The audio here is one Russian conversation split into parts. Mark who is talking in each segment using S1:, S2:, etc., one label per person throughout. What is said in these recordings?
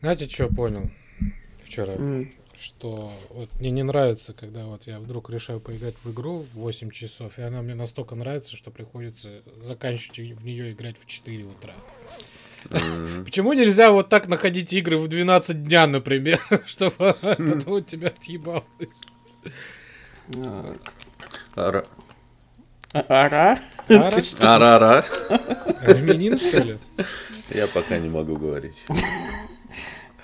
S1: Знаете, что понял вчера?
S2: М.
S1: Что вот мне не нравится, когда вот я вдруг решаю поиграть в игру в 8 часов, и она мне настолько нравится, что приходится заканчивать в нее играть в 4 утра. Почему нельзя вот так находить игры в 12 дня, например, чтобы потом от тебя отъебалось?
S3: Ара-
S2: Ара?
S1: Ара?
S2: Ты что?
S3: Арара.
S1: Армянин, что ли?
S3: Я пока не могу говорить.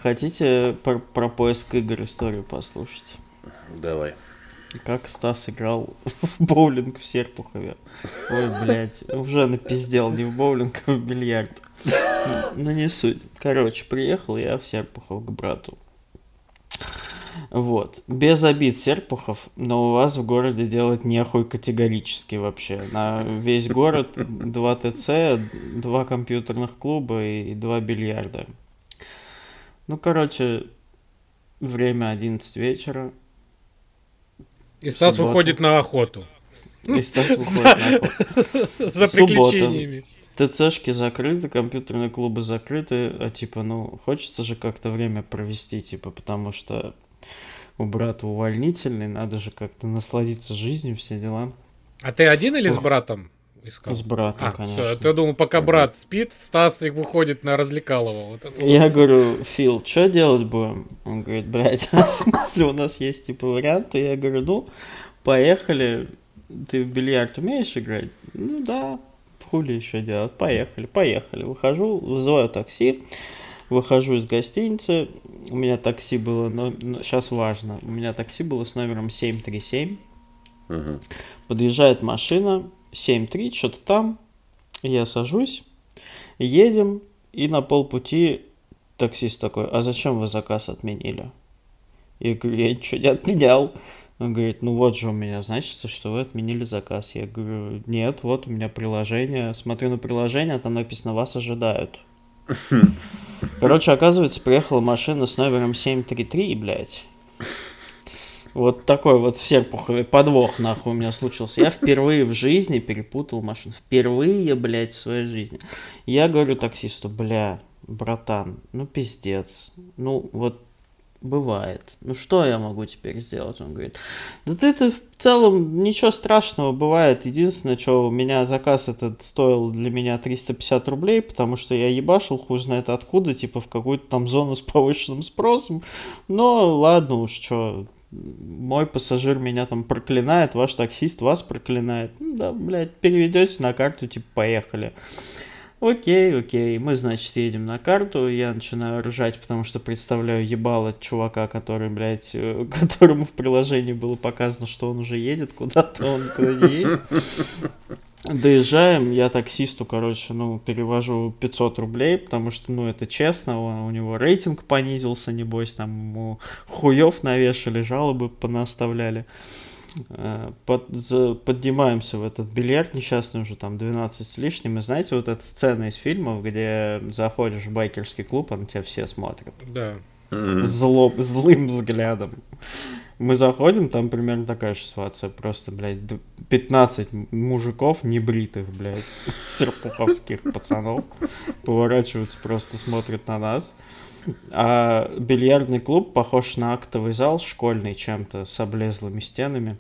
S2: Хотите про, про поиск игр историю послушать?
S3: Давай.
S2: Как Стас играл в боулинг в Серпухове. Ой, блядь, уже напиздел не в боулинг, а в бильярд. Ну, не суть. Короче, приехал я в Серпухов к брату. Вот. Без обид, Серпухов, но у вас в городе делать нехуй категорически вообще. На весь город два ТЦ, два компьютерных клуба и два бильярда. Ну, короче, время 11 вечера.
S1: И Стас
S2: субботу.
S1: выходит на охоту.
S2: И Стас выходит на охоту.
S1: За приключениями.
S2: ТЦшки закрыты, компьютерные клубы закрыты, а типа, ну, хочется же как-то время провести, типа, потому что у брата увольнительный, надо же как-то насладиться жизнью, все дела.
S1: А ты один или с братом искал?
S2: С братом,
S1: А,
S2: конечно.
S1: всё, я думал, пока брат спит, Стас и выходит на развлекалово. Вот это
S2: Я говорю, Фил, что делать будем? Он говорит, блядь, а в смысле у нас есть типа варианты? Я говорю, ну, поехали. Ты в бильярд умеешь играть? Ну да, хули еще делать? Поехали, поехали. Выхожу, вызываю такси, выхожу из гостиницы. У меня такси было, сейчас важно, у меня такси было с номером 737.
S3: Мгм.
S2: Подъезжает машина, 7-3, что-то там. Я сажусь, едем, и на полпути таксист такой, а зачем вы заказ отменили? Я говорю, я ничего не отменял. Он говорит, ну вот же у меня значится, что вы отменили заказ. Я говорю, нет, вот у меня приложение. Смотрю на приложение, там написано, вас ожидают. Короче, оказывается, приехала машина с номером 733, блядь. Вот такой вот в Серпухове подвох нахуй у меня случился. Я впервые в жизни перепутал машину. Впервые, блядь, в своей жизни. Я говорю таксисту, бля, братан, ну пиздец. Ну вот бывает. Ну что я могу теперь сделать? Он говорит, да ты это в целом ничего страшного бывает. Единственное, что у меня заказ этот стоил для меня 350 рублей, потому что я ебашил хуй знает откуда, типа в какую-то там зону с повышенным спросом. Но ладно уж, что, мой пассажир меня там проклинает, ваш таксист вас проклинает. Ну да, блядь, переведете на карту, типа, поехали. Окей, окей, мы, значит, едем на карту, я начинаю ржать, потому что представляю ебало чувака, который, блядь, э, которому в приложении было показано, что он уже едет куда-то, он никуда не едет. Доезжаем, я таксисту, короче, ну, перевожу 500 рублей, потому что, ну, это честно, он- у него рейтинг понизился, небось, там ему хуев навешали, жалобы понаставляли. Э, под- поднимаемся в этот бильярд несчастный уже там 12 с лишним. И знаете, вот эта сцена из фильмов, где заходишь в байкерский клуб, а на тебя все смотрят
S1: Да.
S2: Зло, злым взглядом. Мы заходим, там примерно такая же ситуация. Просто, блядь, д- 15 м- мужиков небритых, блядь, серпуховских пацанов поворачиваются, просто смотрят на нас. А бильярдный клуб похож на актовый зал школьный чем-то с облезлыми стенами.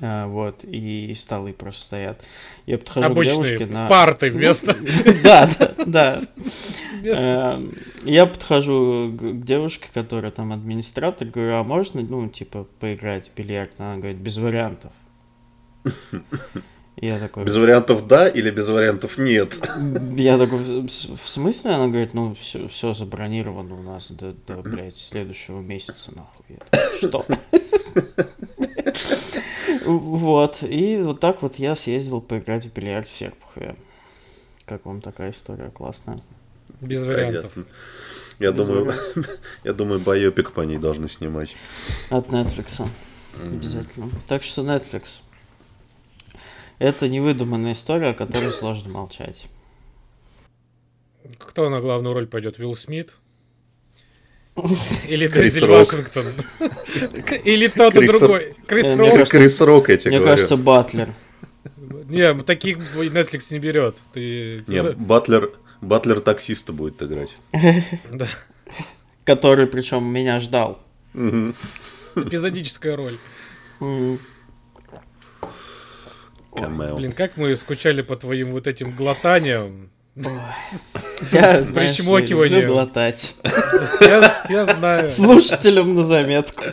S2: А, вот, и столы просто стоят. Я подхожу к
S1: Обычные
S2: девушке на...
S1: парты вместо...
S2: Да, да, Эм, Я подхожу к к девушке, которая там администратор, говорю, а можно, ну, типа, поиграть в бильярд? Она говорит, без вариантов. Я такой,
S3: Без вариантов да или без вариантов нет?
S2: я такой, в смысле? Она говорит, ну, все, все забронировано у нас до, до, блядь, следующего месяца, нахуй. Я такой, что? Вот, и вот так вот я съездил поиграть в бильярд в Серпухове. Как вам такая история классная?
S1: Без вариантов.
S3: Понятно. Я
S2: Без
S3: думаю,
S2: вариантов.
S3: я думаю, байопик по ней должны снимать.
S2: От Netflix. Обязательно. Так что Netflix. Это невыдуманная история, о которой сложно молчать.
S1: Кто на главную роль пойдет? Уилл Смит? Или
S3: Крис
S1: Дензель
S3: Рок.
S1: Вашингтон? Или тот и другой? Крис Рок?
S3: Крис Рок, я тебе
S2: Мне кажется, Батлер.
S1: Не, таких Netflix не берет. За-
S3: Батлер, Батлер таксиста будет играть.
S1: Да.
S2: который причем меня ждал.
S1: Эпизодическая роль. Блин, как мы скучали по твоим вот этим глотаниям.
S2: Я, знаешь,
S1: Причмокивание.
S2: люблю глотать.
S1: Я, я знаю.
S2: Слушателям на заметку.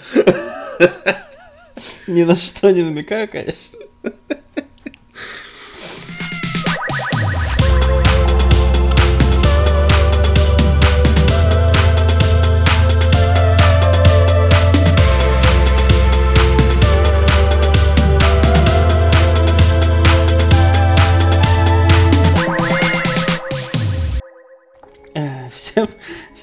S2: Ни на что не намекаю, конечно.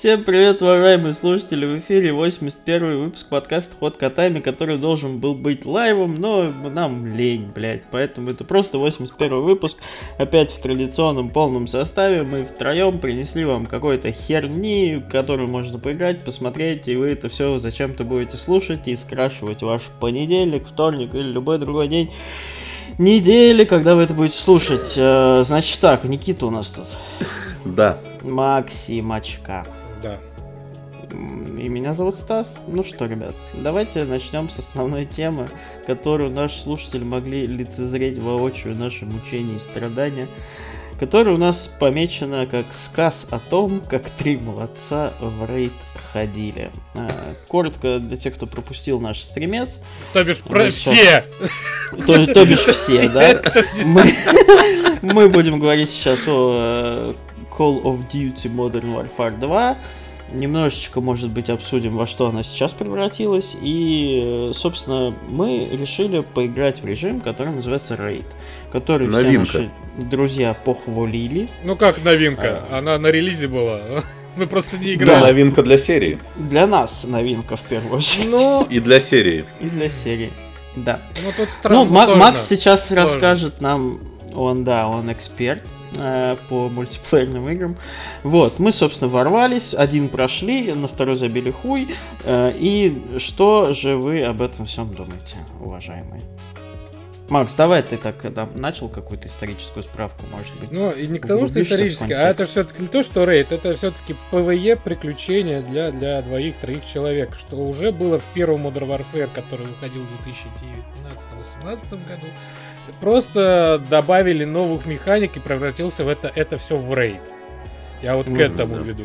S2: Всем привет, уважаемые слушатели! В эфире 81 выпуск подкаста Ход Котами, который должен был быть лайвом, но нам лень, блядь. Поэтому это просто 81 выпуск. Опять в традиционном полном составе. Мы втроем принесли вам какой-то херни, которую можно поиграть, посмотреть, и вы это все зачем-то будете слушать и скрашивать ваш понедельник, вторник или любой другой день недели, когда вы это будете слушать. Э, Значит так, Никита у нас тут.
S3: Да.
S2: Максимочка. И меня зовут Стас. Ну что, ребят, давайте начнем с основной темы, которую наши слушатели могли лицезреть воочию наши мучения и страдания, которая у нас помечена как сказ о том, как три молодца в рейд ходили. А, Коротко для тех, кто пропустил наш стримец,
S1: То бишь, про все.
S2: то, то бишь все, да? Мы, мы будем говорить сейчас о Call of Duty Modern Warfare 2. Немножечко, может быть, обсудим, во что она сейчас превратилась. И, э, собственно, мы решили поиграть в режим, который называется Raid. Который
S3: Новинка.
S2: все наши друзья похвалили.
S1: Ну как новинка? Она на релизе была. Мы просто не
S3: Да.
S1: играли.
S3: Новинка для серии.
S2: Для нас новинка, в первую очередь.
S1: Ну,
S3: И для серии.
S2: И для серии. Да.
S1: ну тут странно.
S2: Ну, Ма-. Макс сейчас
S1: Сложно.
S2: расскажет нам, он, да, он эксперт э, по мультиплеерным играм. Вот, мы, собственно, ворвались, один прошли, на второй забили хуй. Э, и что же вы об этом всем думаете, уважаемые? Макс, давай ты так э, там, начал какую-то историческую справку, может быть.
S1: Ну, и не к тому, что исторически, а это все-таки не то, что рейд, это все-таки PvE приключения для, для двоих-троих человек, что уже было в первом Modern Warfare, который выходил в 2019-2018 году. Просто добавили новых механик и превратился в это, это все в рейд. Я вот к
S3: Мгм,
S1: этому
S3: да.
S1: веду.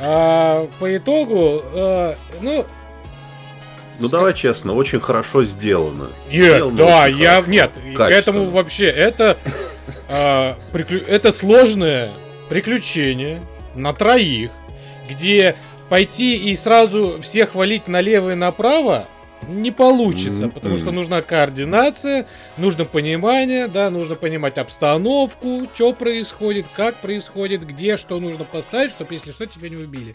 S1: А, по итогу, э, ну,
S3: Ну давай честно, очень хорошо сделано.
S1: Нет,
S3: Сделано
S1: да, я
S3: хорошо.
S1: нет, к этому вообще это а, приклю- это сложное приключение на троих, где пойти и сразу всех валить налево и направо не получится,
S3: Мгм.
S1: потому что нужна координация, нужно понимание, да, нужно понимать обстановку, что происходит, как происходит, где что нужно поставить, чтобы если что тебя не убили.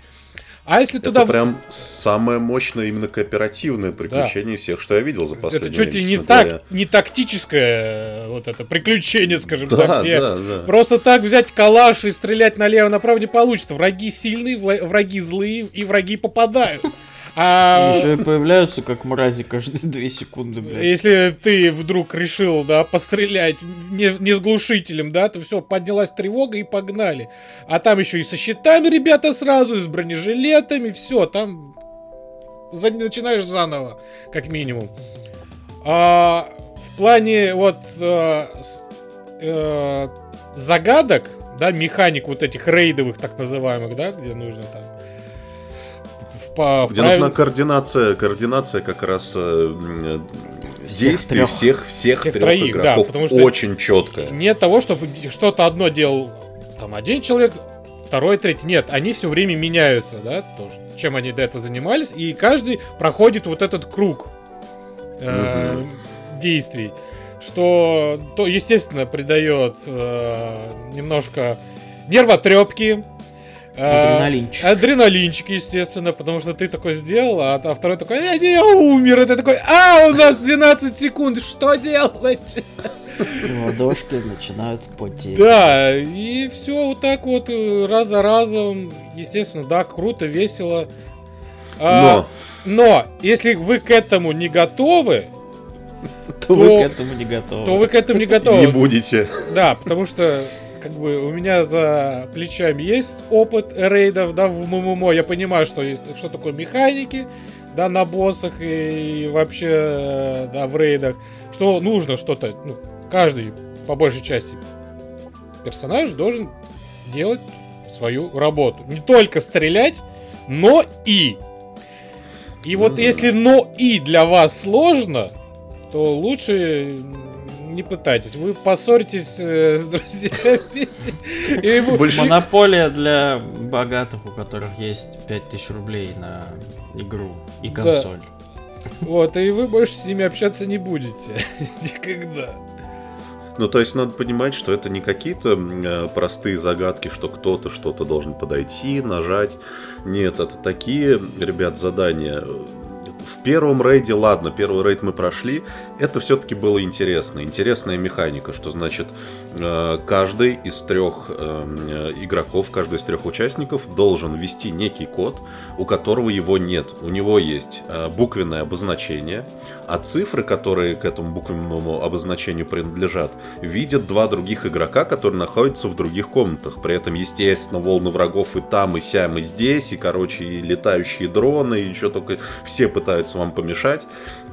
S1: А если
S3: Это
S1: туда в-
S3: прям самое мощное именно кооперативное приключение из всех, что я видел за последнее
S1: это чуть ли
S3: время,
S1: не так, не тактическое э, вот это приключение, скажем
S3: Да,
S1: так, где
S3: да, да.
S1: просто так взять калаш и стрелять налево-направо не получится. Враги сильные, враги злые и враги попадают. А
S2: Еще и появляются как мрази каждые две секунды, блядь.
S1: если ты вдруг решил, да, пострелять не, не с глушителем, да, то все, поднялась тревога и погнали. А там еще и со щитами ребята сразу, и с бронежилетами, все, там за- начинаешь заново, как минимум. А, в плане вот э, э, загадок, да, механик вот этих рейдовых так называемых, да, где нужно там по-
S3: Где
S1: правил-
S3: нужна координация, координация как раз э,
S2: Всех
S3: действий
S2: трёх.
S3: всех, всех,
S1: Всех
S3: трех
S1: троих, да,
S3: игроков
S1: потому что
S3: очень четкая.
S1: Нет того, чтобы что-то одно делал там один человек, второй, третий. Нет, они все время меняются, да, то, чем они до этого занимались, и каждый проходит вот этот круг э, действий, что, то, естественно, придает э, немножко нервотрепки.
S2: Адреналинчик.
S1: Адреналинчик, естественно, потому что ты такой сделал, а, а второй такой, «Э, я умер, и ты такой, а, у нас 12 секунд, что делать?
S2: Ладошки начинают потеть.
S1: Да, и все вот так вот э, раз за разом. Естественно, да, круто, весело. А,
S3: Но
S1: но если вы к этому не готовы,
S2: То вы к этому не готовы.
S1: то вы к этому не готовы.
S3: не будете.
S1: Да, потому что как бы у меня за плечами есть опыт рейдов, да, в ММО. Я понимаю, что есть, что такое механики, да, на боссах и вообще, да, в рейдах. Что нужно что-то, ну, каждый, по большей части, персонаж должен делать свою работу. Не только стрелять, но и. И вот если но и для вас сложно, то лучше не пытайтесь. Вы поссоритесь э, с друзьями.
S2: Монополия для богатых, у которых есть 5000 рублей на игру и консоль.
S1: Вот, и вы больше с ними общаться не будете. Никогда.
S3: Ну, то есть надо понимать, что это не какие-то э, простые загадки, что кто-то что-то должен подойти, нажать. Нет, это такие, ребят, задания в первом рейде, ладно, первый рейд мы прошли, это все-таки было интересно. Интересная механика, что значит э, каждый из трех э, игроков, каждый из трех участников должен ввести некий код, у которого его нет. У него есть э, буквенное обозначение, а цифры, которые к этому буквенному обозначению принадлежат, видят два других игрока, которые находятся в других комнатах. При этом, естественно, волны врагов и там, и сям, и здесь, и, короче, и летающие дроны, и еще только все пытаются вам помешать.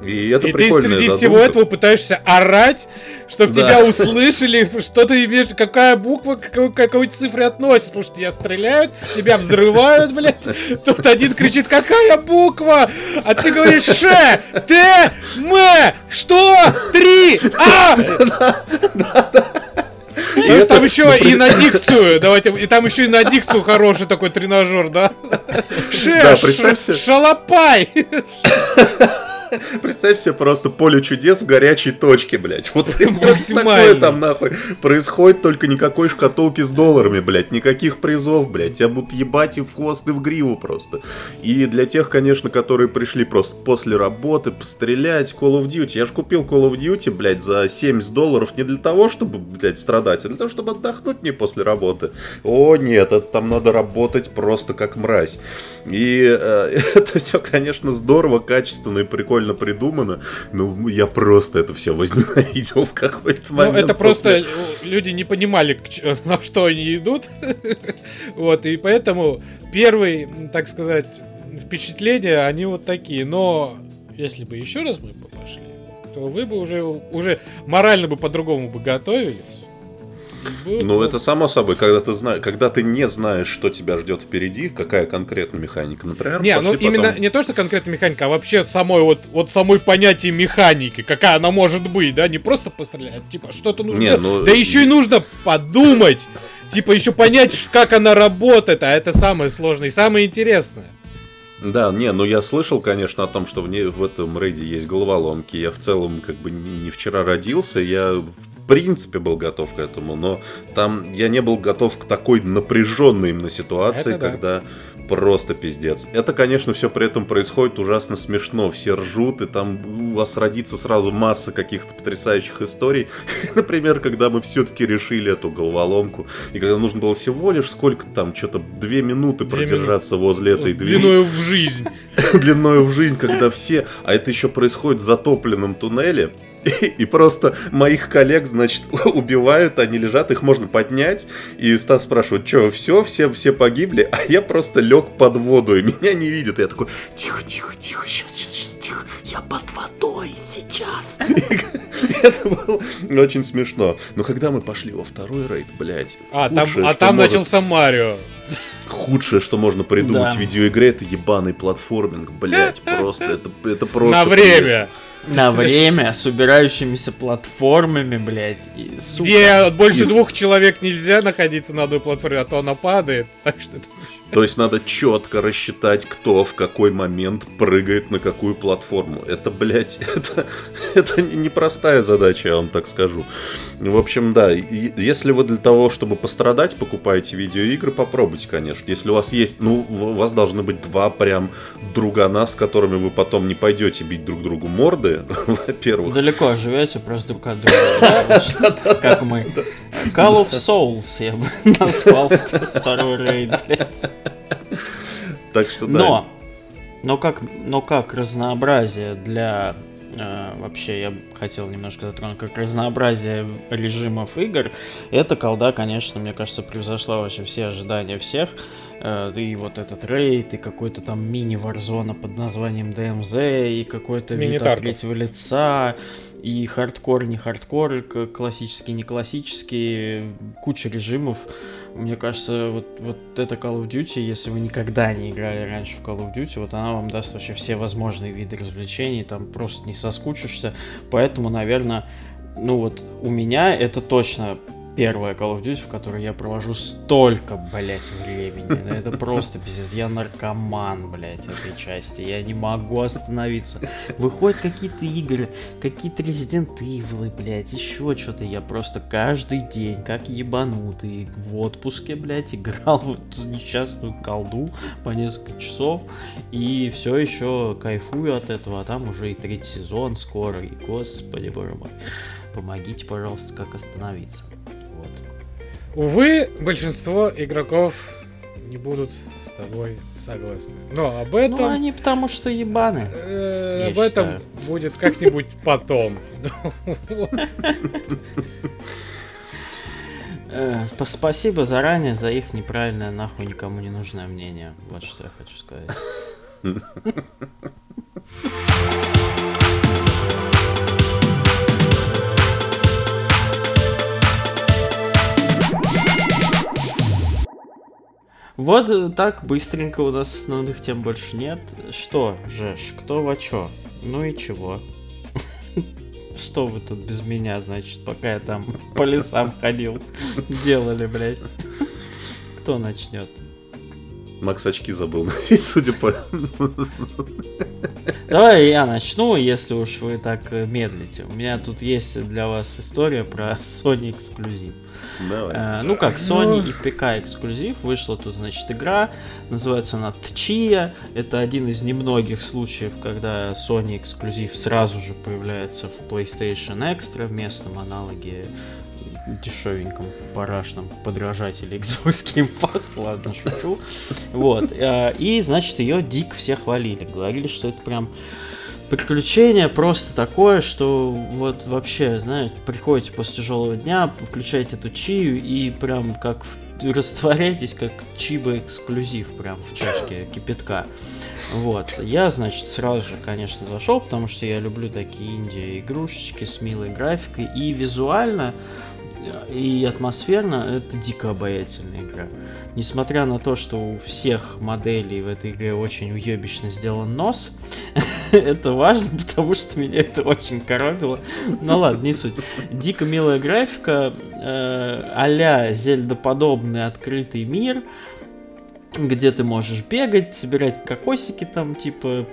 S3: И это
S1: и ты среди задумка. всего этого пытаешься орать, чтобы да. тебя услышали, что ты имеешь, какая буква к какой, цифре относится, потому что тебя стреляют, тебя взрывают, блядь. Тут один кричит, какая буква? А ты говоришь Ш, Т, М, что? Три, А! И это, там еще и на дикцию, давайте, и там еще и на дикцию хороший такой тренажер, да? Ше, да, шалопай!
S3: Представь себе просто поле чудес в горячей точке, блядь. Вот такое там нахуй происходит, только никакой шкатулки с долларами, блядь. Никаких призов, блядь. Тебя будут ебать и в хвост, и в гриву просто. И для тех, конечно, которые пришли просто после работы пострелять Call of Duty. Я же купил Call of Duty, блядь, за 70 долларов не для того, чтобы, блядь, страдать, а для того, чтобы отдохнуть мне после работы. О, нет, это там надо работать просто как мразь. И э, это все, конечно, здорово, качественно и прикольно придумано, но я просто это все возненавидел в какой-то момент.
S1: Ну, это просто люди не понимали, на что они идут. вот, и поэтому первый, так сказать, впечатления, они вот такие. Но если бы еще раз мы бы пошли, то вы бы уже, уже морально бы по-другому бы готовились.
S3: Ну, это само собой, когда ты знаешь, когда ты не знаешь, что тебя ждет впереди, какая конкретная механика, например.
S1: Не, ну потом... именно не то, что конкретная механика, а вообще самой вот, вот самой понятие механики, какая она может быть, да, не просто пострелять, типа что-то нужно, не, ну... да еще и нужно подумать, типа еще понять, как она работает, а это самое сложное и самое интересное.
S3: Да, не, ну я слышал, конечно, о том, что в, ней, в этом рейде есть головоломки. Я в целом как бы не, не вчера родился, я принципе был готов к этому, но там я не был готов к такой напряженной именно ситуации, Это когда да. просто пиздец. Это, конечно, все при этом происходит ужасно смешно. Все ржут, и там у вас родится сразу масса каких-то потрясающих историй. Например, когда мы все-таки решили эту головоломку, и когда нужно было всего лишь сколько там, что-то две минуты две продержаться минуты. возле этой
S1: двери. Длиною в жизнь.
S3: Длиною в жизнь, когда все... А это еще происходит в затопленном туннеле, И, просто моих коллег, значит, убивают, они лежат, их можно поднять. И Стас спрашивает, что, все, все, все погибли, а я просто лег под воду, и меня не видят. И я такой, тихо, тихо, тихо, сейчас, сейчас, сейчас, тихо, я под водой сейчас. Это было очень смешно. Но когда мы пошли во второй рейд, блядь,
S1: а там, а там начался Марио.
S3: Худшее, что можно придумать в видеоигре, это ебаный платформинг, блядь, просто, это, это просто...
S1: На время.
S2: На время с убирающимися платформами, блядь. И,
S1: сука. Где больше и... двух человек нельзя находиться на одной платформе, а то она падает. Так что это
S3: то есть надо четко рассчитать, кто в какой момент прыгает на какую платформу. Это, блядь, это, это непростая задача, я вам так скажу. В общем, да, если вы для того, чтобы пострадать, покупаете видеоигры, попробуйте, конечно. Если у вас есть, ну, у вас должны быть два прям другана, с которыми вы потом не пойдете бить друг другу морды, во-первых.
S2: Далеко живете, просто друг от друга. Как мы. Call of Souls я бы назвал второй рейд, блядь.
S3: Так что да.
S2: Но, но как, но как разнообразие для э, вообще я хотел немножко затронуть, как разнообразие режимов игр, эта колда, конечно, мне кажется, превзошла вообще все ожидания всех. Э, и вот этот рейд, и какой-то там мини- Warzone а под названием DMZ, и какой-то вид от третьего лица, и хардкор, не хардкор, классический, не классический, куча режимов. Мне кажется, вот, вот эта Call of Duty, если вы никогда не играли раньше в Call of Duty, вот она вам даст вообще все возможные виды развлечений, там просто не соскучишься. Поэтому, наверное, ну вот у меня это точно первая Call of Duty, в которой я провожу столько, блять, времени. Ну, это просто пиздец. Я наркоман, блять, этой части. Я не могу остановиться. Выходят какие-то игры, какие-то Resident Evil, блять, еще что-то. Я просто каждый день, как ебанутый, в отпуске, блять, играл в эту несчастную колду по несколько часов. И все еще кайфую от этого. А там уже и третий сезон скоро. И, господи, боже мой. Помогите, пожалуйста, как остановиться.
S1: Увы, большинство игроков не будут с тобой согласны. Но об этом... Ну,
S2: они потому что ебаны.
S1: Э, об этом будет как-нибудь потом.
S2: Э, спасибо заранее за их неправильное, нахуй никому не нужное мнение. Вот что я хочу сказать. Вот э, так быстренько у нас основных тем больше нет. Что, Жеш, кто во чё? Ну и чего? Что вы тут без меня, значит, пока я там по лесам ходил, делали, блядь? Кто начнет?
S3: Макс очки забыл, судя по...
S2: Давай я начну, если уж вы так э, медлите. У меня тут есть для вас история про Sony эксклюзив.
S3: Давай.
S2: Э, ну как, Sony ну... и ПК эксклюзив. Вышла тут, значит, игра. Называется она Тчия. Это один из немногих случаев, когда Sony эксклюзив сразу же появляется в PlayStation Extra в местном аналоге дешевеньком парашном подражателе Xbox Game Pass, ладно, шучу. Вот. Э, и, значит, ее дик все хвалили. Говорили, что это прям приключение просто такое, что вот вообще, знаете, приходите после тяжелого дня, включаете эту чию и прям как в растворяетесь как чиба эксклюзив прям в чашке кипятка. Вот. Я, значит, сразу же, конечно, зашел, потому что я люблю такие инди игрушечки с милой графикой. И визуально и атмосферно это дико обаятельная игра. Несмотря на то, что у всех моделей в этой игре очень уебищно сделан нос, это важно, потому что меня это очень коробило. Ну ладно, не суть. Дико милая графика, э, а-ля зельдоподобный открытый мир, где ты можешь бегать, собирать кокосики там, типа,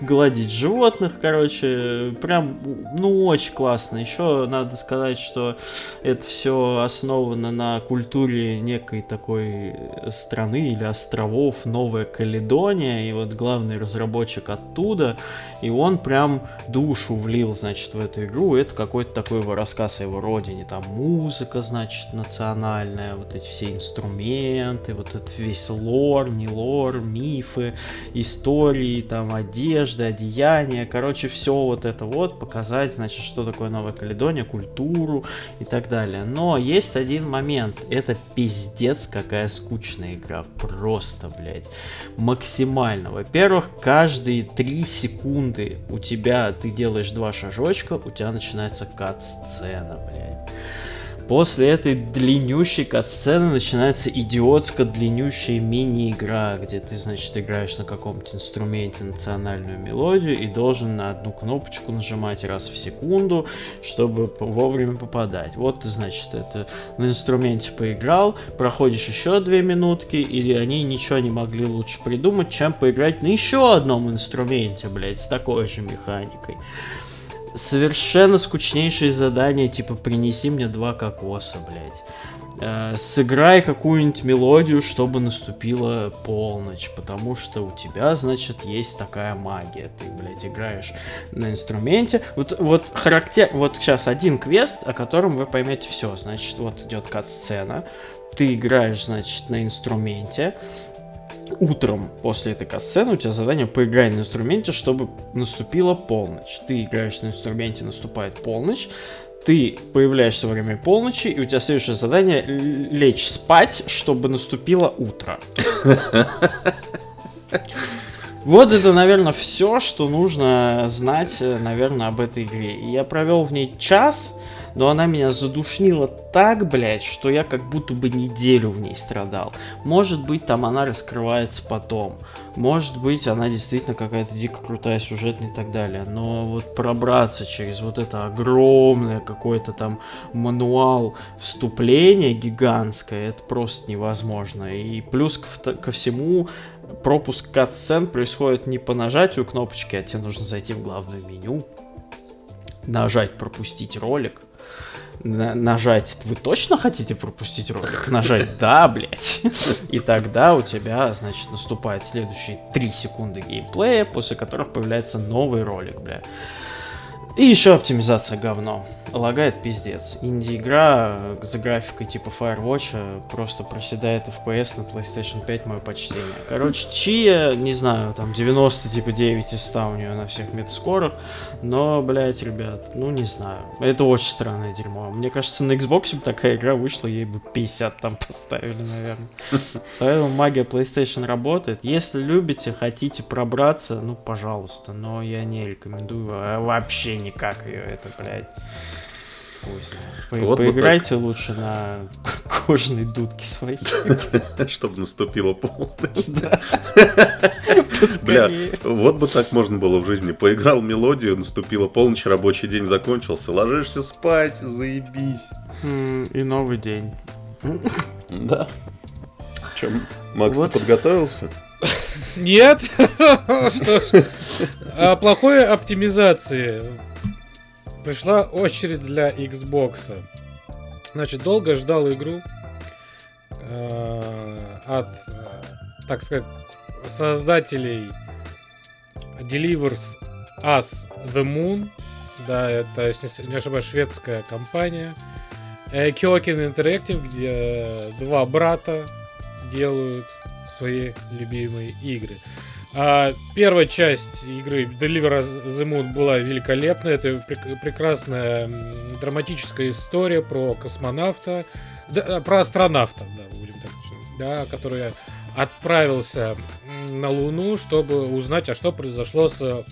S2: гладить животных, короче, прям, ну, очень классно. Еще надо сказать, что это все основано на культуре некой такой страны или островов Новая Каледония, и вот главный разработчик оттуда, и он прям душу влил, значит, в эту игру, это какой-то такой его рассказ о его родине, там музыка, значит, национальная, вот эти все инструменты, вот этот весь лор, лор, не лор, мифы, истории, там, одежда, одеяния, короче, все вот это вот, показать, значит, что такое Новая Каледония, культуру и так далее. Но есть один момент, это пиздец какая скучная игра, просто, блядь, максимально. Во-первых, каждые три секунды у тебя, ты делаешь два шажочка, у тебя начинается кат-сцена, блядь. После этой длиннющей катсцены начинается идиотско длиннющая мини-игра, где ты, значит, играешь на каком-то инструменте национальную мелодию и должен на одну кнопочку нажимать раз в секунду, чтобы вовремя попадать. Вот ты, значит, это на инструменте поиграл, проходишь еще две минутки, или они ничего не могли лучше придумать, чем поиграть на еще одном инструменте, блядь, с такой же механикой совершенно скучнейшие задания, типа принеси мне два кокоса, блядь. Э, сыграй какую-нибудь мелодию, чтобы наступила полночь, потому что у тебя, значит, есть такая магия. Ты, блядь, играешь на инструменте. Вот, вот характер... Вот сейчас один квест, о котором вы поймете все. Значит, вот идет кат-сцена. Ты играешь, значит, на инструменте утром после этой касцены у тебя задание поиграй на инструменте, чтобы наступила полночь. Ты играешь на инструменте, наступает полночь, ты появляешься во время полночи, и у тебя следующее задание лечь спать, чтобы наступило утро. Вот это, наверное, все, что нужно знать, э, наверное, об этой игре. Я провел в ней час, но она меня задушнила так, блядь, что я как будто бы неделю в ней страдал. Может быть, там она раскрывается потом. Может быть, она действительно какая-то дико крутая, сюжетная и так далее. Но вот пробраться через вот это огромное какое-то там мануал вступления гигантское, это просто невозможно. И плюс ко, ко всему, пропуск катсцен происходит не по нажатию кнопочки, а тебе нужно зайти в главное меню, нажать пропустить ролик, нажать, вы точно хотите пропустить ролик? Нажать да, блять. И тогда у тебя, значит, наступает следующие 3 секунды геймплея, после которых появляется новый ролик, бля. И еще оптимизация говно. Лагает пиздец. Инди-игра э, за графикой типа Firewatch э, просто проседает FPS на PlayStation 5, мое почтение. Короче, Чия, не знаю, там 90 типа 9 из 100 у нее на всех метаскорах, но, блядь, ребят, ну не знаю. Это очень странное дерьмо. Мне кажется, на Xbox бы такая игра вышла, ей бы 50 там поставили, наверное. Поэтому магия PlayStation работает. Если любите, хотите пробраться, ну, пожалуйста, но я не рекомендую а вообще никак ее, это, блядь. Пусть. По- вот поиграйте лучше на кожаной дудке своей.
S3: Чтобы наступила полночь. Бля, вот бы так можно было в жизни. Поиграл мелодию, наступила полночь, рабочий день закончился. Ложишься спать, заебись.
S2: И новый день.
S3: Да. Чем? Макс, ты подготовился?
S1: Нет. Что ж. А плохой оптимизации пришла очередь для Xbox. Значит, долго ждал игру э, от, так сказать, создателей Delivers Us The Moon. Да, это, если не ошибаюсь, шведская компания. Э, Kyokin Interactive, где два брата делают свои любимые игры. А, первая часть игры Deliver the Moon была великолепная. Это прек- прекрасная драматическая история про космонавта, да, э, про астронавта, да, будем так да, который отправился на Луну, чтобы узнать, а что произошло с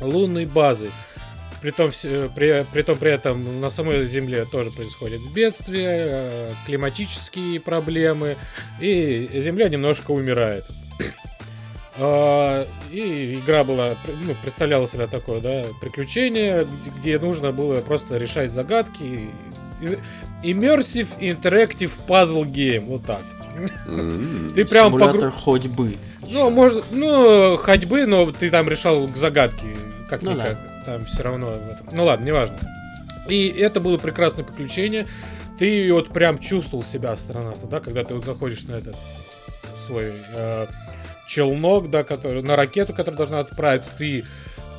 S1: лунной базой. При том, при, при том при этом на самой Земле тоже происходят бедствия, э, климатические проблемы, и Земля немножко умирает. А, и игра была, ну, представляла себя такое, да, приключение, где нужно было просто решать загадки. Immersive Interactive Puzzle Game, вот так.
S2: Ты прям Симулятор погру... ходьбы.
S1: Ну, может, ну, ходьбы, но ты там решал загадки, как-никак. Ну, да. Там все равно в этом. Ну ладно, неважно. И это было прекрасное приключение. Ты вот прям чувствовал себя астронавтом, да, когда ты вот заходишь на этот свой э, челнок, да, который, на ракету, которая должна отправиться, ты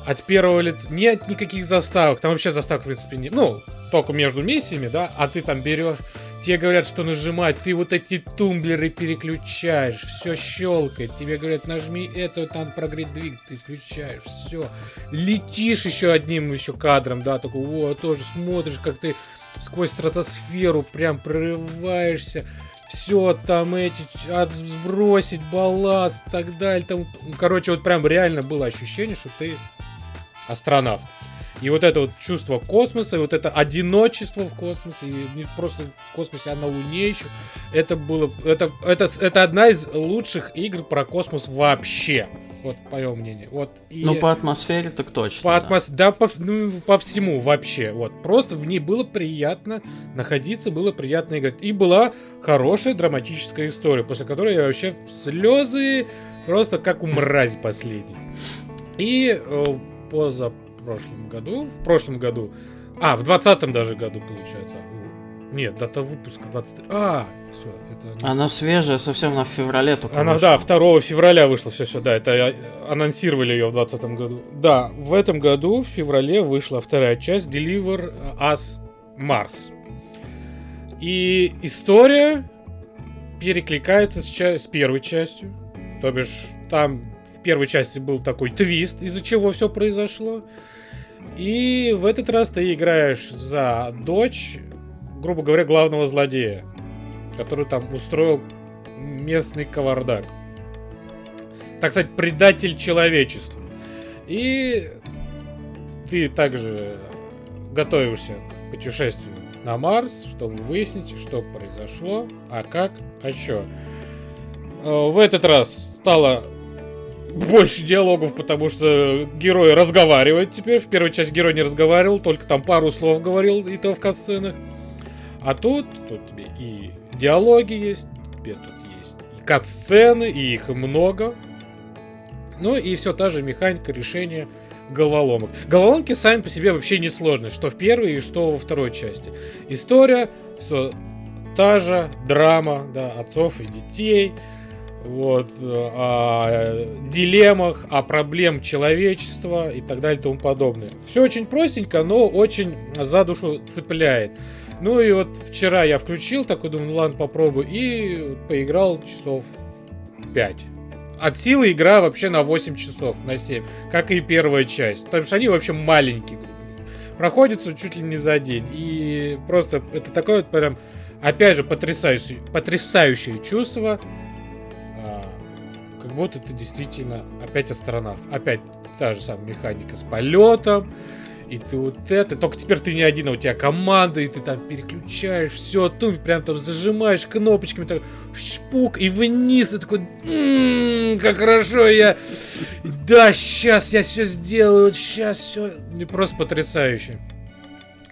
S1: от первого лица... Нет никаких заставок. Там вообще заставок, в принципе, не... Ну, только между миссиями, да, а ты там берешь... Тебе говорят, что нажимать, ты вот эти тумблеры переключаешь, все щелкает. Тебе говорят, нажми это, надо прогреть двигатель, ты включаешь, все. Летишь еще одним еще кадром, да, такой, вот, тоже смотришь, как ты сквозь стратосферу прям прорываешься все там эти, от, сбросить балласт и так далее. Там, короче, вот прям реально было ощущение, что ты астронавт. И вот это вот чувство космоса, и вот это одиночество в космосе, и не просто в космосе, а на Луне еще, это было, это, это, это одна из лучших игр про космос вообще, вот по моему мнению. Вот,
S2: и ну, по атмосфере так точно.
S1: По атмос... Да, по, ну, по всему вообще, вот. Просто в ней было приятно находиться, было приятно играть. И была хорошая драматическая история, после которой я вообще в слезы просто как у мрази последней. И э, поза прошлом году. В прошлом году. А, в двадцатом даже году, получается. Нет, дата выпуска 23. А, все,
S2: это... Она свежая, совсем на феврале только
S1: Она, вышла. да, 2 февраля вышла, все, все, да, это анонсировали ее в 2020 году. Да, в этом году, в феврале, вышла вторая часть Deliver Us Mars. И история перекликается с, ча- с первой частью. То бишь, там первой части был такой твист, из-за чего все произошло. И в этот раз ты играешь за дочь, грубо говоря, главного злодея, который там устроил местный кавардак. Так сказать, предатель человечества. И ты также готовишься к путешествию на Марс, чтобы выяснить, что произошло, а как, а что. Э, в этот раз стало больше диалогов, потому что герой разговаривает теперь. В первой части герой не разговаривал, только там пару слов говорил, и то в катсценах. А тут, тут тебе и диалоги есть, тебе тут есть и кат-сцены, и их много. Ну и все та же механика решения головоломок. Головоломки сами по себе вообще не сложны, что в первой и что во второй части. История, все та же, драма, да, отцов и детей, вот, о дилеммах, о проблем человечества и так далее и тому подобное. Все очень простенько, но очень за душу цепляет. Ну и вот вчера я включил, такой думаю, ну ладно, попробую, и поиграл часов 5. От силы игра вообще на 8 часов, на 7, как и первая часть. Потому что они вообще маленькие. Проходятся чуть ли не за день. И просто это такое вот прям, опять же, потрясающее, потрясающее чувство. Будто ты действительно опять астронавт. Опять та же самая механика с полетом и ты вот это, только теперь ты не один, а у тебя команда, и ты там переключаешь все, тут прям там зажимаешь кнопочками, так шпук, и вниз, и такой, м-м, как хорошо я, да, сейчас я все сделаю, сейчас все, просто потрясающе.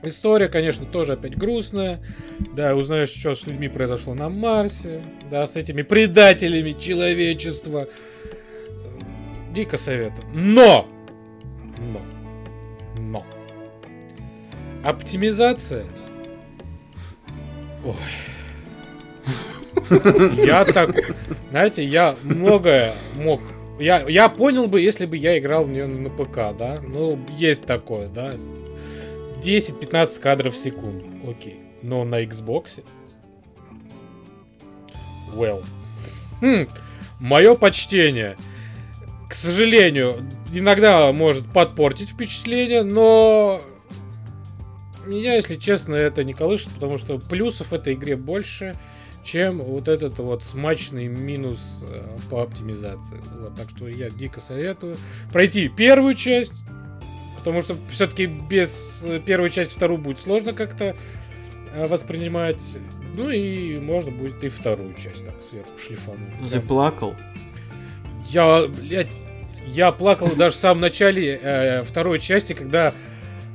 S1: История, конечно, тоже опять грустная. Да, узнаешь, что с людьми произошло на Марсе. Да, с этими предателями человечества. Дико советую. Но! Но! Но. Оптимизация. Ой. Я так, знаете, я многое мог. Я, я понял бы, если бы я играл в нее на ПК, да. Ну, есть такое, да. 10-15 кадров в секунду. Окей. Но на Xbox. Well. Хм. Мое почтение. К сожалению, иногда может подпортить впечатление, но меня, если честно, это не колышет, потому что плюсов в этой игре больше, чем вот этот вот смачный минус э, по оптимизации. Вот, так что я дико советую пройти первую часть, потому что все-таки без первой части вторую будет сложно как-то э, воспринимать. Ну и можно будет и вторую часть так сверху шлифануть.
S2: Ну, ты плакал?
S1: Я, блядь, я плакал даже в самом начале э, второй части, когда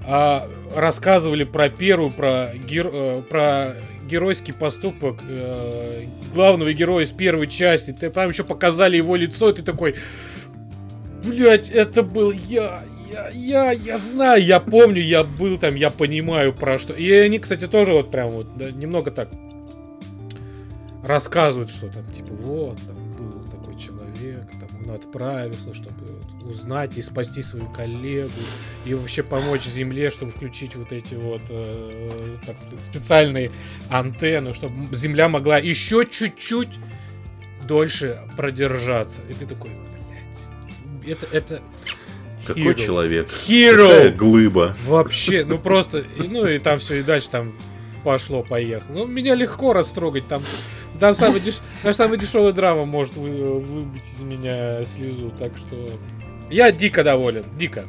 S1: э, рассказывали про первую, про, гер, э, про геройский поступок э, главного героя из первой части. Ты там еще показали его лицо, и ты такой, блять, это был я, я, я, я знаю, я помню, я был там, я понимаю про что. И они, кстати, тоже вот прям вот да, немного так рассказывают, что там, типа, вот, там был такой человек, там он отправился, чтобы вот узнать и спасти свою коллегу, и вообще помочь Земле, чтобы включить вот эти вот э, так специальные антенны, чтобы Земля могла еще чуть-чуть дольше продержаться. И ты такой, блядь, это, это,
S3: Какой
S1: Hero.
S3: человек?
S1: Hero.
S3: Какая глыба.
S1: Вообще, ну просто, ну и там все, и дальше там пошло, поехало. Ну, меня легко растрогать, там, там самый деш... даже самая дешевая драма может вы- выбить из меня слезу, так что я дико доволен, дико.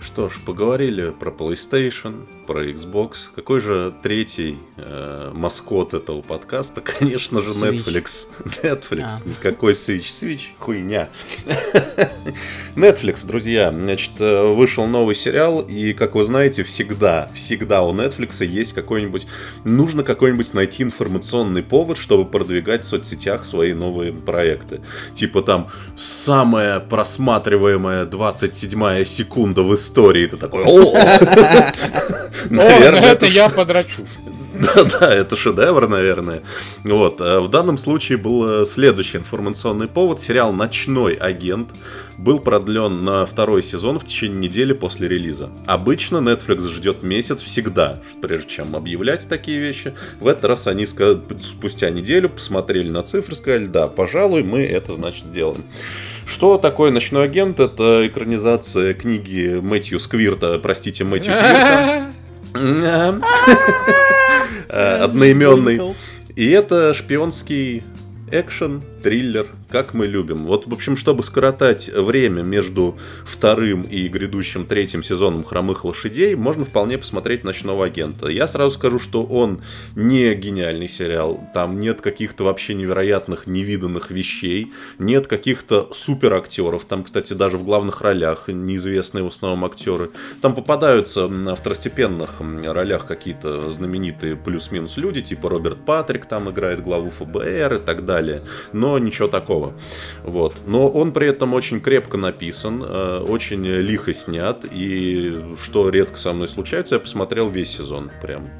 S3: Что ж, поговорили про PlayStation, про Xbox. Какой же третий э, маскот этого подкаста? Конечно же,
S2: Switch.
S3: Netflix. Netflix.
S2: А.
S3: Никакой Switch. Switch хуйня. Netflix, друзья. Значит, э, вышел новый сериал, и, как вы знаете, всегда, всегда у Netflix есть какой-нибудь... Нужно какой-нибудь найти информационный повод, чтобы продвигать в соцсетях свои новые проекты. Типа там, самая просматриваемая 27 секунда в истории. Ты такой, о!
S1: О, на это я подрачу.
S3: Да-да, это шедевр, наверное. Вот. А в данном случае был э, следующий информационный повод. Сериал «Ночной агент» был продлен на второй сезон в течение недели после релиза. Обычно Netflix ждет месяц всегда, прежде чем объявлять такие вещи. В этот раз они спустя неделю посмотрели на цифры сказали, да, пожалуй, мы это, значит, сделаем. Что такое «Ночной агент»? Это экранизация книги Мэтью Сквирта, простите, Мэтью Квирта. Одноименный. И это шпионский экшен, триллер, как мы любим. Вот, в общем, чтобы скоротать время между вторым и грядущим третьим сезоном «Хромых лошадей», можно вполне посмотреть «Ночного агента». Я сразу скажу, что он не гениальный сериал. Там нет каких-то вообще невероятных, невиданных вещей, нет каких-то супер актеров. Там, кстати, даже в главных ролях неизвестные в основном актеры. Там попадаются на второстепенных ролях какие-то знаменитые плюс-минус люди, типа Роберт Патрик там играет главу ФБР и так далее. Но ничего такого такого. Вот. Но он при этом очень крепко написан, э, очень лихо снят, и что редко со мной случается, я посмотрел весь сезон. Прям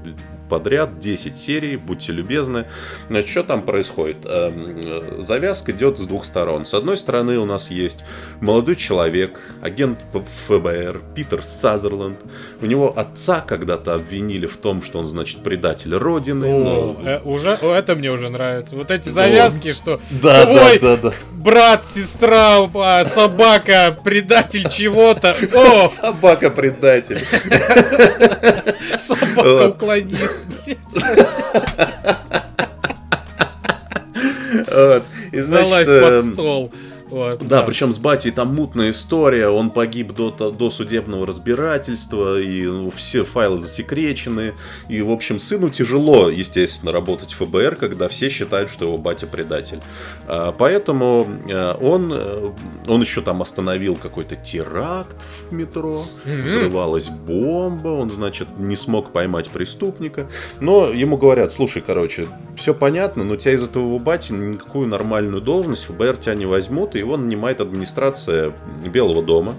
S3: подряд, 10 серий, будьте любезны. Значит, что там происходит? Эм, завязка идет с двух сторон. С одной стороны у нас есть молодой человек, агент ФБР, Питер Сазерленд. У него отца когда-то обвинили в том, что он, значит, предатель Родины.
S1: О, но... э, уже, о, это мне уже нравится. Вот эти завязки, но... что
S3: да, твой да, да, да.
S1: брат, сестра, а, собака, предатель чего-то.
S3: Собака-предатель.
S1: Собака-уклонист. Залазь под эм, стол.
S3: Вот, да, да, причем с батей там мутная история, он погиб до, до судебного разбирательства, и ну, все файлы засекречены, и, в общем, сыну тяжело, естественно, работать в ФБР, когда все считают, что его батя предатель. А, поэтому а, он, э, он еще там остановил какой-то теракт в метро, mm-hmm. взрывалась бомба, он, значит, не смог поймать преступника, но ему говорят, слушай, короче, все понятно, но тебя из этого бати никакую нормальную должность ФБР тебя не возьмут, и его нанимает администрация Белого дома.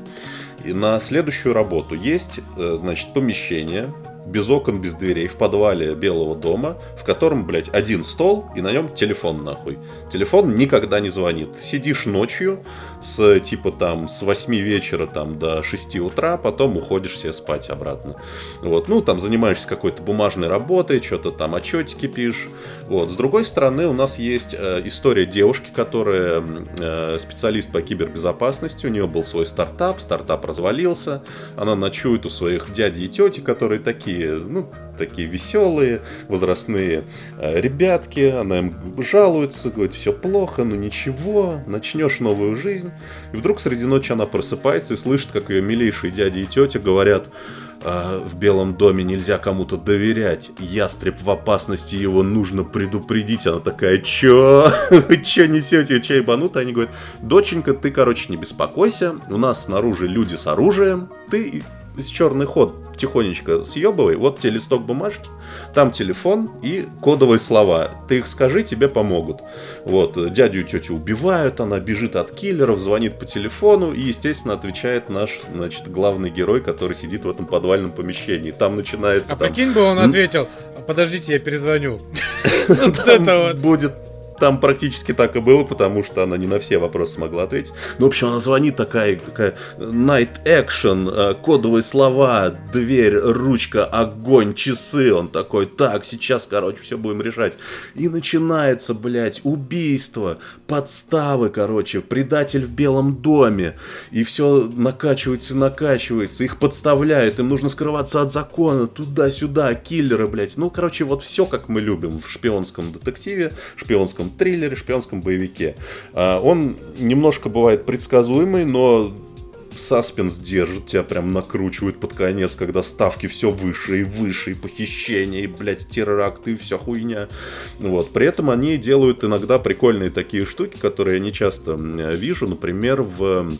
S3: На следующую работу есть, э, значит, помещение, без окон, без дверей, в подвале Белого дома, в котором, блядь, один стол, и на нем телефон нахуй. Телефон никогда не звонит. Сидишь ночью, с типа там с 8 вечера там до 6 утра, потом уходишь себе спать обратно. Вот, ну там занимаешься какой-то бумажной работой, что-то там отчетики пишешь. Вот, с другой стороны у нас есть э, история девушки, которая э, специалист по кибербезопасности, у нее был свой стартап, стартап развалился, она ночует у своих дяди и тети, которые такие, ну такие веселые, возрастные э, ребятки, она им жалуется, говорит, все плохо, но ничего, начнешь новую жизнь. И вдруг среди ночи она просыпается и слышит, как ее милейшие дяди и тети говорят, «А, в Белом доме нельзя кому-то доверять. Ястреб в опасности, его нужно предупредить. Она такая, чё? Вы чё несете? Чай банут? Они говорят, доченька, ты, короче, не беспокойся. У нас снаружи люди с оружием. Ты из черный ход тихонечко съебывай, вот тебе листок бумажки, там телефон и кодовые слова. Ты их скажи, тебе помогут. Вот, дядю и тетю убивают, она бежит от киллеров, звонит по телефону и, естественно, отвечает наш, значит, главный герой, который сидит в этом подвальном помещении. Там начинается... А
S1: там... прикинь бы он ответил, подождите, я перезвоню.
S3: Будет там практически так и было, потому что она не на все вопросы смогла ответить. Ну, в общем, она звонит такая, такая night action, э, кодовые слова, дверь, ручка, огонь, часы. Он такой, так, сейчас, короче, все будем решать. И начинается, блядь, убийство, подставы, короче, предатель в Белом доме. И все накачивается, накачивается, их подставляют, им нужно скрываться от закона, туда-сюда, киллеры, блядь. Ну, короче, вот все, как мы любим в шпионском детективе, шпионском шпионском триллере, шпионском боевике. А, он немножко бывает предсказуемый, но саспенс держит, тебя прям накручивает под конец, когда ставки все выше и выше, и похищения, и, блядь, теракты, и вся хуйня. Вот. При этом они делают иногда прикольные такие штуки, которые я не часто вижу. Например, в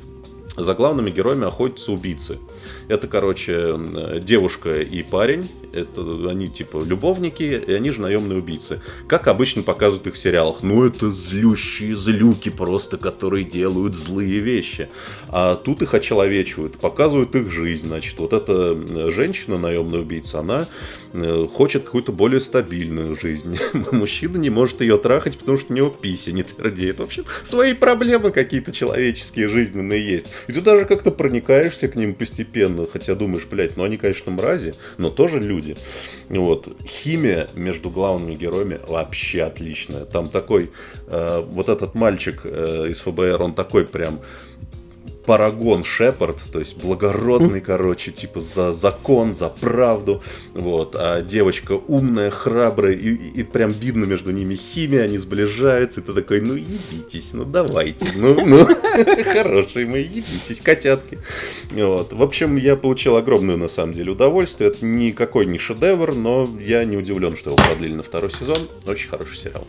S3: за главными героями охотятся убийцы. Это, короче, девушка и парень. Это они типа любовники, и они же наемные убийцы. Как обычно показывают их в сериалах. Ну, это злющие злюки просто, которые делают злые вещи. А тут их очеловечивают, показывают их жизнь. Значит, вот эта женщина, наемная убийца, она хочет какую-то более стабильную жизнь. Мужчина не может ее трахать, потому что у него пися не твердеет. В общем, свои проблемы какие-то человеческие, жизненные есть. И ты даже как-то проникаешься к ним постепенно, хотя думаешь, блядь, ну они, конечно, мрази, но тоже люди. Вот. Химия между главными героями вообще отличная. Там такой, э, вот этот мальчик э, из ФБР, он такой прям Парагон Шепард, то есть благородный, короче, типа за закон, за правду, вот, а девочка умная, храбрая, и, и, и прям видно между ними химия, они сближаются, и ты такой, ну ебитесь, ну давайте, ну, ну, хорошие мы, ебитесь, котятки. Вот. В общем, я получил огромное, на самом деле, удовольствие, это никакой не шедевр, но я не удивлен, что его продлили на второй сезон, очень хороший сериал.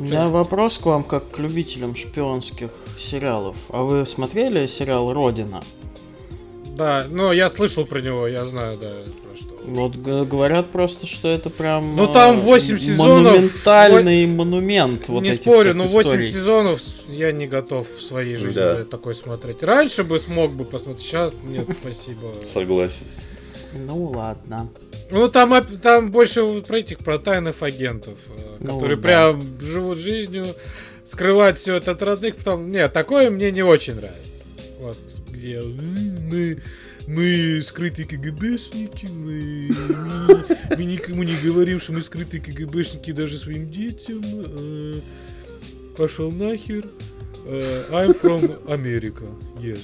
S2: У меня вопрос к вам, как к любителям шпионских сериалов. А вы смотрели сериал «Родина»?
S1: Да, ну я слышал про него, я знаю, да, про что.
S2: Вот говорят просто, что это прям...
S1: Ну там 8 сезонов...
S2: Монументальный во... монумент вот
S1: Не спорю, но 8 историй. сезонов я не готов в своей жизни да. такой смотреть. Раньше бы смог бы посмотреть, сейчас нет, спасибо.
S3: Согласен.
S2: Ну ладно.
S1: Ну, там, там больше про этих, про тайных агентов, э, ну, которые да. прям живут жизнью, скрывают все это от родных, потом... Нет, такое мне не очень нравится. Вот, где мы, мы скрытые КГБшники, мы, мы, мы никому не говорим, что мы скрытые КГБшники даже своим детям. Э, пошел нахер. Uh, I'm from America, yes.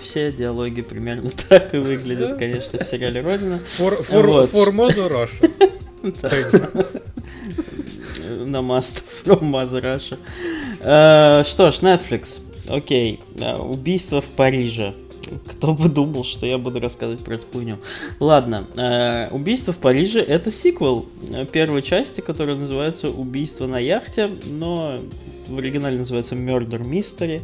S2: Все диалоги примерно так и выглядят, конечно, в сериале Родина.
S1: For, for, вот. for Mother Russia.
S2: На маст from Mother Russia. Uh, что ж, Netflix. Окей. Okay. Убийство в Париже. Кто бы думал, что я буду рассказывать про эту хуйню. Ладно, э, «Убийство в Париже» — это сиквел первой части, которая называется «Убийство на яхте», но в оригинале называется «Murder Mystery».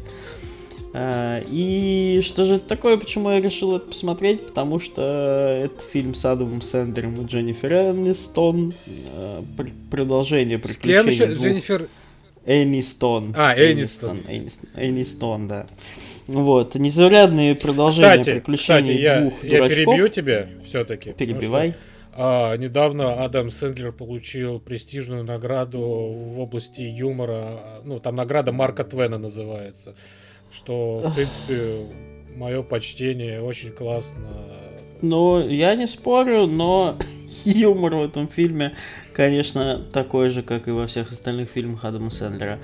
S2: Э, и что же это такое, почему я решил это посмотреть? Потому что это фильм с Адамом Сэндлером и Дженнифер Энистон, э, продолжение приключений. С
S1: двух... Дженнифер...
S2: Энистон.
S1: А, Энистон.
S2: Энистон, Энистон да. Вот, незаурядные продолжения кстати, приключений
S1: кстати,
S2: двух
S1: я,
S2: дурачков.
S1: я перебью тебя все-таки.
S2: Перебивай.
S1: Что, а, недавно Адам Сэндлер получил престижную награду в области юмора. Ну, там награда Марка Твена называется. Что, в принципе, мое почтение, очень классно.
S2: Ну, я не спорю, но юмор в этом фильме, конечно, такой же, как и во всех остальных фильмах Адама Сэндлера.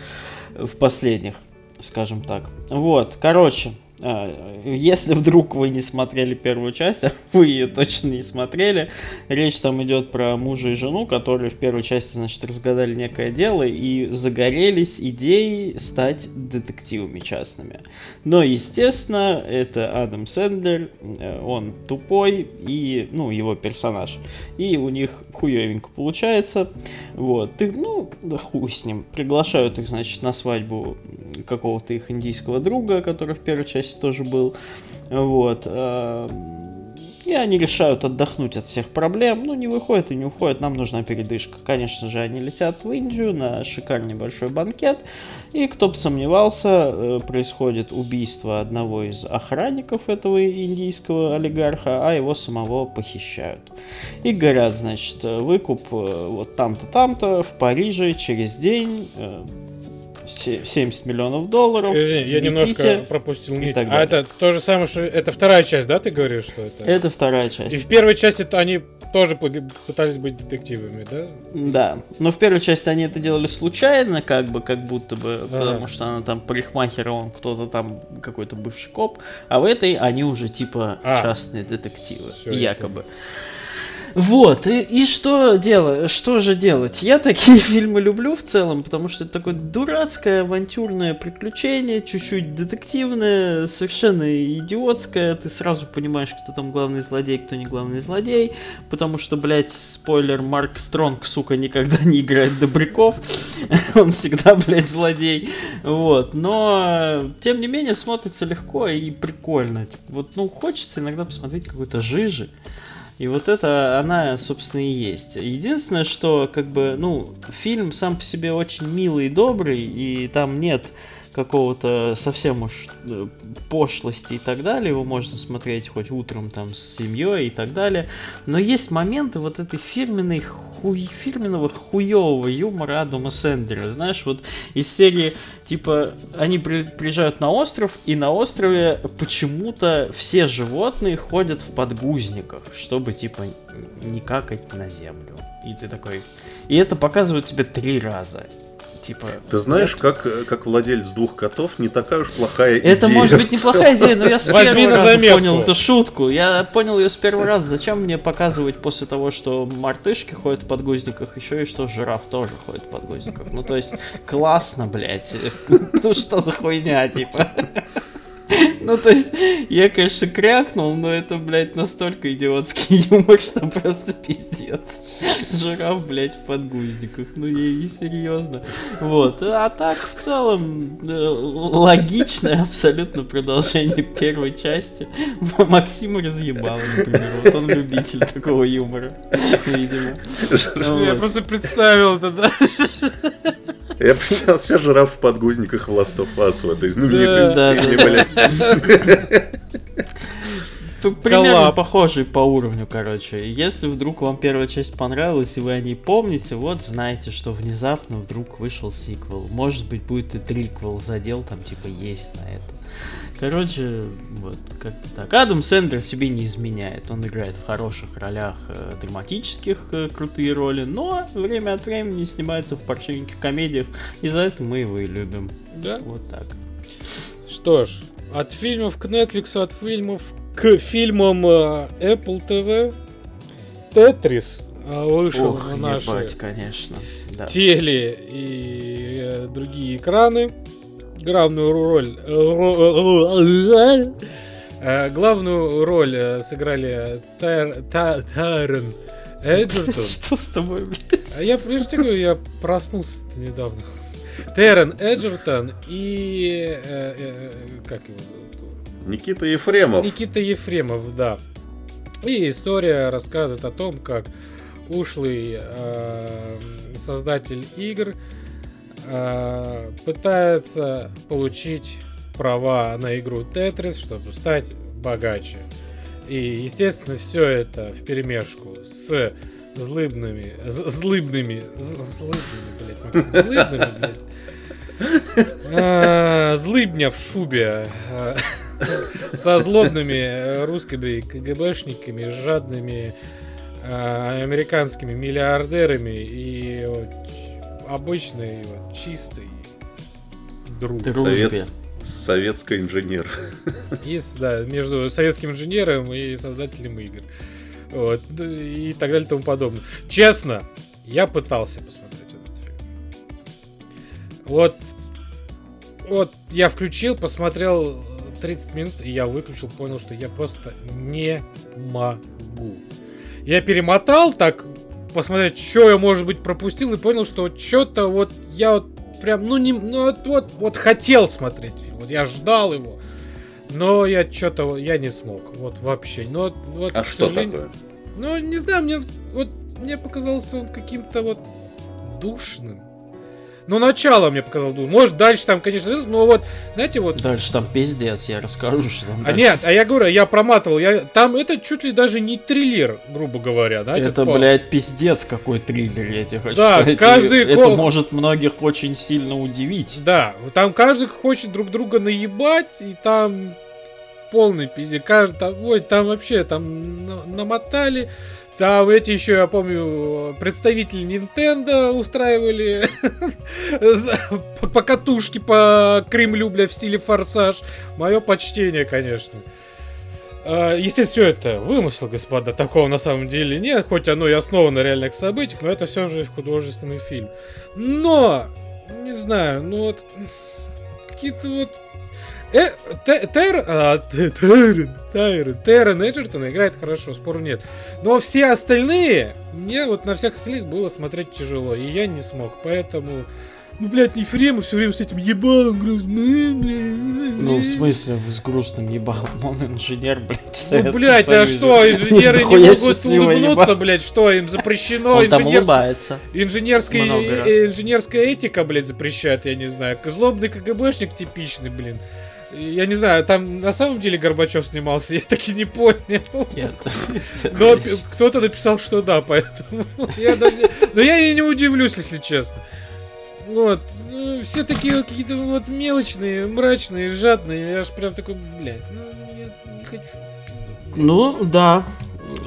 S2: В последних скажем так. Вот, короче, если вдруг вы не смотрели первую часть, а вы ее точно не смотрели, речь там идет про мужа и жену, которые в первой части, значит, разгадали некое дело и загорелись идеей стать детективами частными. Но, естественно, это Адам Сэндлер, э, он тупой и, ну, его персонаж. И у них хуевенько получается. Вот, ты, ну, да хуй с ним. Приглашают их, значит, на свадьбу какого-то их индийского друга, который в первой части тоже был. Вот. Э, и они решают отдохнуть от всех проблем. Ну, не выходят и не уходят, нам нужна передышка. Конечно же, они летят в Индию на шикарный большой банкет. И кто бы сомневался, э, происходит убийство одного из охранников этого индийского олигарха, а его самого похищают. И говорят, значит, выкуп э, вот там-то, там-то, в Париже через день 70 миллионов долларов.
S1: Извини, я немножко пропустил нить. А это то же самое, что это вторая часть, да, ты говоришь, что это?
S2: Это вторая часть.
S1: И в первой части -то они тоже пытались быть детективами, да?
S2: Да. Но в первой части они это делали случайно, как бы, как будто бы, ага. потому что она там парикмахер, он кто-то там какой-то бывший коп, а в этой они уже типа а. частные детективы, Все якобы. Это. Вот, и, и что делать? Что же делать? Я такие фильмы люблю в целом, потому что это такое дурацкое авантюрное приключение, чуть-чуть детективное, совершенно идиотское. Ты сразу понимаешь, кто там главный злодей, кто не главный злодей, потому что, блядь, спойлер, Марк Стронг, сука, никогда не играет добряков. Он всегда, блядь, злодей. Вот, но, тем не менее, смотрится легко и прикольно. Вот, ну, хочется иногда посмотреть какой-то жижи. И вот это она, собственно, и есть. Единственное, что, как бы, ну, фильм сам по себе очень милый и добрый, и там нет какого-то совсем уж э, пошлости и так далее, его можно смотреть хоть утром там с семьей и так далее. Но есть моменты вот этой фирменной хуй, фирменного хуевого юмора Адама Сендера. Знаешь, вот из серии, типа, они при, приезжают на остров, и на острове почему-то все животные ходят в подгузниках, чтобы, типа, не какать на землю. И ты такой... И это показывают тебе три раза типа...
S3: Ты знаешь,
S2: это...
S3: как, как владелец двух котов, не такая уж плохая идея.
S2: Это может быть неплохая идея, но я с первого раза понял эту шутку. Я понял ее с первого раза. Зачем мне показывать после того, что мартышки ходят в подгузниках, еще и что жираф тоже ходит в подгузниках? Ну, то есть, классно, блядь. Ну, что за хуйня, типа? Ну, то есть, я, конечно, крякнул, но это, блядь, настолько идиотский юмор, что просто пиздец. Жираф, блядь, в подгузниках. Ну, я не серьезно. Вот. А так, в целом, э, логичное абсолютно продолжение первой части. Максима разъебало, например. Вот он любитель такого юмора, видимо.
S1: Я просто представил это, да?
S3: Я представил себя жираф в подгузниках в Last of Us в этой знаменитой сцене,
S2: блядь. Примерно похожий по уровню, короче. Если вдруг вам первая часть понравилась, и вы о ней помните, вот знаете, что внезапно вдруг вышел сиквел. Может быть, будет и триквел задел, там типа есть на это. Короче, вот как-то так. Адам Сендер себе не изменяет. Он играет в хороших ролях э, драматических, э, крутые роли, но время от времени снимается в паршивеньких комедиях, и за это мы его и любим.
S1: Да?
S2: Вот так.
S1: Что ж, от фильмов к Netflix, от фильмов к фильмам э, Apple TV Тетрис э, вышел
S2: Ох,
S1: на наши
S2: ебать, конечно.
S1: Да. теле и э, другие экраны главную роль... Э, главную роль э, сыграли Тайрон Эджертон.
S2: Что с тобой, блядь?
S1: А я, же тебе говорю, я проснулся недавно. Террен Эджертон и... Э, э, как его
S3: Никита Ефремов.
S1: Никита Ефремов, да. И история рассказывает о том, как ушлый э, создатель игр э, пытается получить права на игру Тетрис, чтобы стать богаче. И, естественно, все это в перемешку с злыбными, злыбными, злыбными, блядь, злыбными, блядь, а, злыбня в шубе а, со злобными русскими КГБшниками, жадными американскими миллиардерами и обычный, вот, чистый друг.
S2: Дружбе.
S3: советский инженер.
S1: Есть, да, между советским инженером и создателем игр. Вот, и так далее и тому подобное. Честно, я пытался посмотреть этот фильм. Вот, вот я включил, посмотрел 30 минут, и я выключил, понял, что я просто не могу. Я перемотал так посмотреть, что я, может быть, пропустил, и понял, что что-то вот я вот прям, ну, не, ну, вот, вот, вот хотел смотреть фильм, вот я ждал его, но я что-то, я не смог, вот вообще. Но, вот,
S3: а что такое?
S1: Ну, не знаю, мне вот мне показался он каким-то вот душным. Ну, начало мне показал Doom. Может, дальше там, конечно, но вот, знаете, вот...
S2: Дальше там пиздец, я расскажу, что там
S1: А дальше. нет, а я говорю, я проматывал, я... там это чуть ли даже не триллер, грубо говоря, да?
S2: Это, по... блядь, пиздец какой триллер, я тебе хочу
S1: да,
S2: сказать.
S1: каждый...
S2: Это может многих очень сильно удивить.
S1: Да, там каждый хочет друг друга наебать, и там полный пиздец. Каждый, там, ой, там вообще, там намотали... Там эти еще, я помню, представители Nintendo устраивали по катушке по Кремлю, бля, в стиле форсаж. Мое почтение, конечно. А, естественно, все это вымысел, господа. Такого на самом деле нет, хоть оно и основано на реальных событиях, но это все же художественный фильм. Но, не знаю, ну вот какие-то вот Э, Тайрон, а, Тайрон, Тайрон Эджертон играет хорошо, спору нет. Но все остальные, мне вот на всех остальных было смотреть тяжело, и я не смог. Поэтому ну, блядь, Ефремов все время с этим ебалом грустным,
S2: Ну, в смысле, вы с грустным ебалом? Он инженер, блядь, в
S1: Ну, блядь, а что, инженеры не могут улыбнуться, блядь, что, им запрещено
S2: Он там улыбается.
S1: инженерская, э, инженерская этика, блядь, запрещает, я не знаю. Злобный КГБшник типичный, блин. Я не знаю, там на самом деле Горбачев снимался, я таки не понял.
S2: Нет.
S1: Но кто-то написал, что да, поэтому я даже... Но я и не удивлюсь, если честно. Вот. Ну, Все такие какие-то вот мелочные, мрачные, жадные. Я аж прям такой, блядь, ну я не хочу.
S2: Ну, да.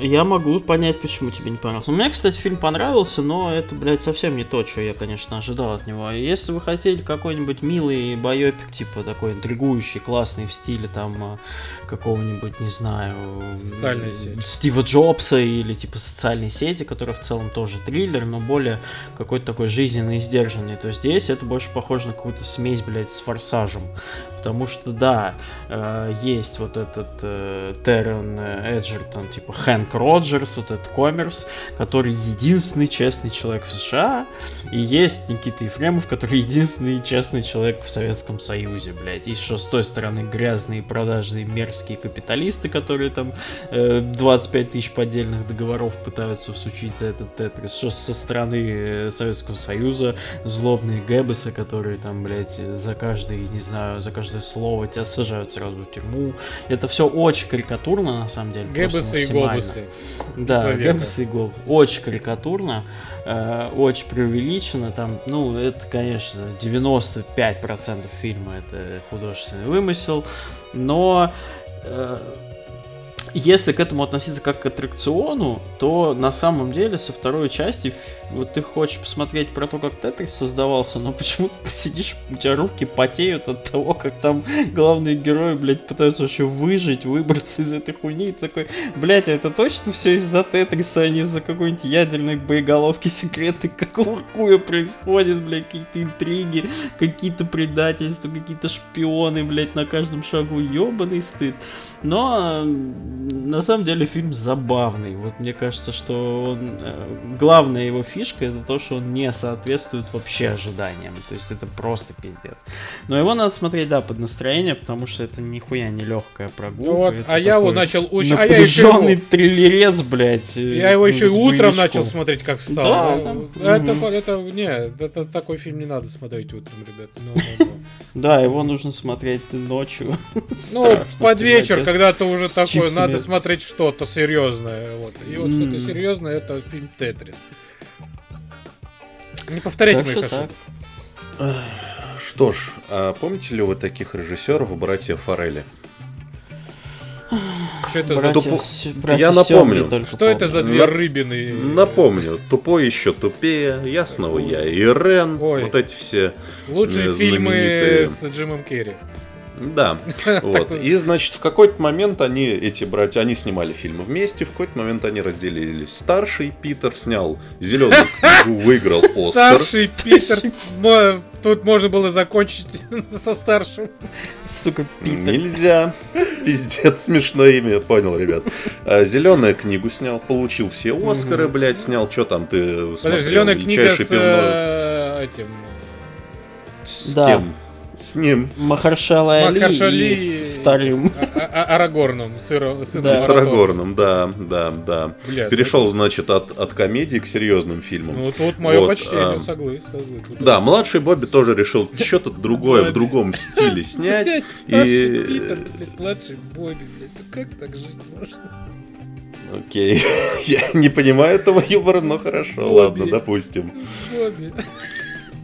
S2: Я могу понять, почему тебе не понравился. Мне, кстати, фильм понравился, но это, блядь, совсем не то, что я, конечно, ожидал от него. Если вы хотели какой-нибудь милый байопик, типа такой интригующий, классный в стиле там а, какого-нибудь, не знаю...
S1: Социальная сеть.
S2: Стива Джобса или типа социальной сети, который в целом тоже триллер, но более какой-то такой жизненный и сдержанный, то здесь это больше похоже на какую-то смесь, блядь, с форсажем. Потому что, да, э, есть вот этот э, Террен Эджертон, типа Хэнк Роджерс, вот этот коммерс, который единственный честный человек в США, и есть Никита Ефремов, который единственный честный человек в Советском Союзе, блядь. И что с той стороны грязные, продажные, мерзкие капиталисты, которые там э, 25 тысяч поддельных договоров пытаются всучить за этот тетрис, что со стороны э, Советского Союза злобные гэббесы, которые там, блядь, за каждый, не знаю, за каждое слово тебя сажают сразу в тюрьму. Это все очень карикатурно, на самом деле.
S1: Гэббесы и
S2: максимально. Да. Гэббс и Гоб. Очень карикатурно, э, очень преувеличено. Там, ну, это, конечно, 95% фильма это художественный вымысел. Но э, если к этому относиться как к аттракциону, то на самом деле со второй части вот ты хочешь посмотреть про то, как Тетрис создавался, но почему-то ты сидишь, у тебя руки потеют от того, как там главные герои, блядь, пытаются еще выжить, выбраться из этой хуйни. И ты такой, блядь, а это точно все из-за Тетриса, а не из-за какой-нибудь ядерной боеголовки секреты? Какого хуя происходит, блядь, какие-то интриги, какие-то предательства, какие-то шпионы, блядь, на каждом шагу, ебаный стыд. Но на самом деле фильм забавный. Вот мне кажется, что он, э, главная его фишка это то, что он не соответствует вообще ожиданиям. То есть это просто пиздец. Но его надо смотреть, да, под настроение, потому что это нихуя не легкая прогулка.
S1: Ну вот, а я его начал очень... А я еще
S2: триллерец, блядь. э,
S1: я его еще и утром начал смотреть, как встал.
S2: Да,
S1: Ну. Это, это, не, это такой фильм не надо смотреть утром, ребят.
S2: Да, его нужно смотреть ночью.
S1: Ну, под вечер, когда ты уже такой, надо смотреть что-то серьезное. Вот. И вот что-то серьезное это фильм Тетрис. Не повторяйте моих
S2: что
S1: ошибок.
S3: Что ж, а помните ли вы таких режиссеров, братья Форели?
S1: Что это за...
S2: Братья
S3: Тупо-
S2: с- братья
S3: Я напомню.
S1: Что это за
S2: помню.
S1: две
S3: На-
S1: рыбины?
S3: Напомню, тупой еще тупее, ясного я и Рен,
S1: Ой.
S3: вот эти все.
S1: Лучшие
S3: э,
S1: фильмы
S3: знаменитые.
S1: с Джимом Керри.
S3: Да, вот. И, значит, в какой-то момент они, эти братья, они снимали фильмы вместе, в какой-то момент они разделились. Старший Питер снял «Зеленую книгу», выиграл Оскар.
S1: Старший Питер. Тут можно было закончить со старшим.
S2: Сука, Питер.
S3: Нельзя. Пиздец, смешное имя, понял, ребят. Зеленую книгу снял, получил все Оскары, блядь, снял. Что там ты смотрел?
S1: Зеленая книга с
S3: пивной-
S1: э, этим.
S3: С
S2: Да.
S3: кем? С ним.
S2: Махаршала Али
S1: Махаршали
S2: и вторым.
S1: А- а- а- Арагорном, сыро- сыном
S2: Да.
S3: С. Арагорном, да, да, да.
S1: Бля,
S3: Перешел, значит, от, от комедии к серьезным фильмам.
S1: ну, тут мое
S3: Вот,
S1: почтение,
S3: а,
S1: соглы,
S3: Да, младший Бобби тоже решил что-то другое в другом стиле снять.
S1: Блядь, старший
S3: И...
S1: Питер, блядь, младший Бобби, блядь, ну как так жить можно?
S3: Окей. Я не понимаю этого юмора, но хорошо,
S1: Бобби.
S3: ладно, допустим.
S1: Бобби.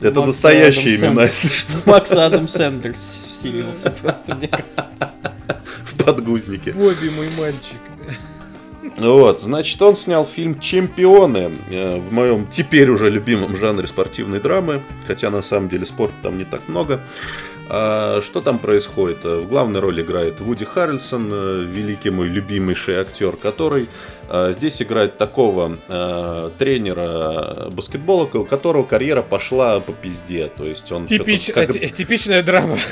S3: Это
S2: Макс
S3: настоящие
S2: Адам
S3: имена,
S2: Сэндлер.
S3: если что,
S2: Макс Адам Сэндлер вселился просто, мне кажется.
S3: в подгузнике.
S1: Бобби, мой мальчик.
S3: Вот, значит, он снял фильм «Чемпионы» э, в моем теперь уже любимом жанре спортивной драмы, хотя на самом деле спорта там не так много. А что там происходит? В главной роли играет Вуди Харрельсон, э, великий мой любимейший актер, который Э, здесь играет такого э, тренера баскетбола, у которого карьера пошла по пизде. То есть он
S1: Типич,
S3: как...
S1: Типичная драма.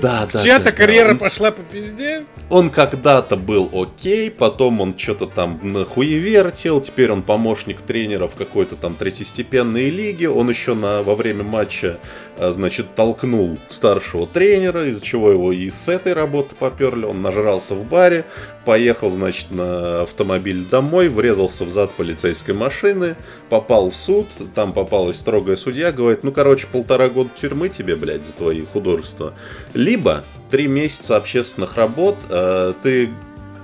S3: Да, да.
S1: Чья-то
S3: да,
S1: карьера
S3: да.
S1: пошла по пизде.
S3: Он когда-то был окей, потом он что-то там хуевертил, теперь он помощник тренера в какой-то там третьестепенной лиге. Он еще на, во время матча, значит, толкнул старшего тренера, из-за чего его и с этой работы поперли. Он нажрался в баре, поехал, значит, на автомобиль домой, врезался в зад полицейской машины, попал в суд, там попалась строгая судья, говорит, ну, короче, полтора года тюрьмы тебе, блядь, за твои художества. Либо три месяца общественных работ, э, ты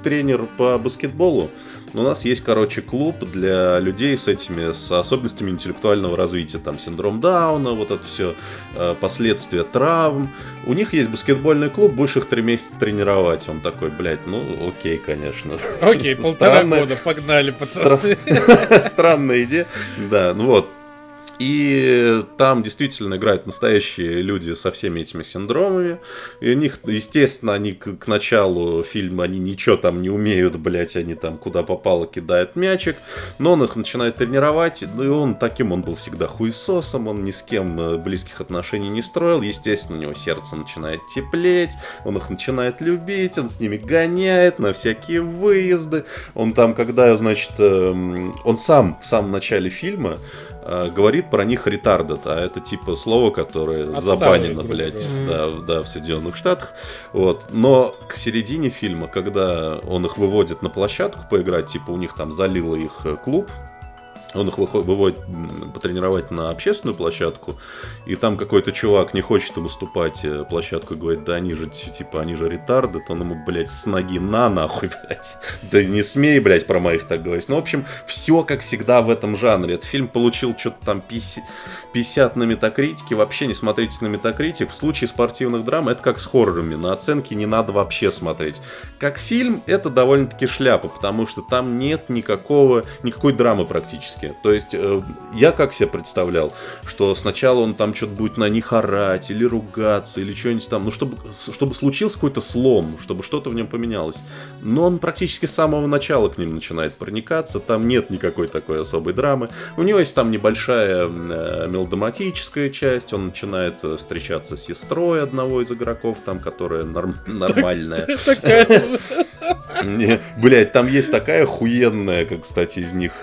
S3: тренер по баскетболу, у нас есть, короче, клуб для людей с этими, с особенностями интеллектуального развития. Там синдром Дауна, вот это все, э, последствия травм. У них есть баскетбольный клуб, будешь их три месяца тренировать. Он такой, блядь, ну окей, конечно.
S1: Окей, полтора
S3: Странная-
S1: года, погнали,
S3: Стра-
S1: пацаны.
S3: Странная идея. Да, ну вот. И там действительно играют настоящие люди со всеми этими синдромами. И у них, естественно, они к, к началу фильма, они ничего там не умеют, блять, они там куда попало кидают мячик. Но он их начинает тренировать, ну и он таким, он был всегда хуесосом, он ни с кем э, близких отношений не строил. Естественно, у него сердце начинает теплеть, он их начинает любить, он с ними гоняет на всякие выезды. Он там, когда, значит, эм, он сам в самом начале фильма э, говорит про них ретардед, а это типа слово, которое
S1: Отсталые,
S3: забанено, блядь,
S1: говоря.
S3: да, да, в Соединенных Штатах. Вот. Но к середине фильма, когда он их выводит на площадку поиграть, типа у них там залило их э, клуб, он их выводит потренировать на общественную площадку, и там какой-то чувак не хочет им уступать э, площадку говорит, да они же, типа, они же ретарды, то он ему, блядь, с ноги на нахуй, блядь. Да не смей, блядь, про моих так говорить. Ну, в общем, все как всегда в этом жанре. Этот фильм получил что-то там 50, 50 на метакритике. Вообще не смотрите на метакритик. В случае спортивных драм это как с хоррорами. На оценки не надо вообще смотреть. Как фильм это довольно-таки шляпа, потому что там нет никакого, никакой драмы практически. То есть э, я как себе представлял, что сначала он там что-то будет на них орать или ругаться или что-нибудь там, ну чтобы, чтобы случился какой-то слом, чтобы что-то в нем поменялось. Но он практически с самого начала к ним начинает проникаться, там нет никакой такой особой драмы. У него есть там небольшая э, мелодраматическая часть, он начинает э, встречаться с сестрой одного из игроков, там, которая норм- нормальная. Блять, там есть такая хуенная, как, кстати, из них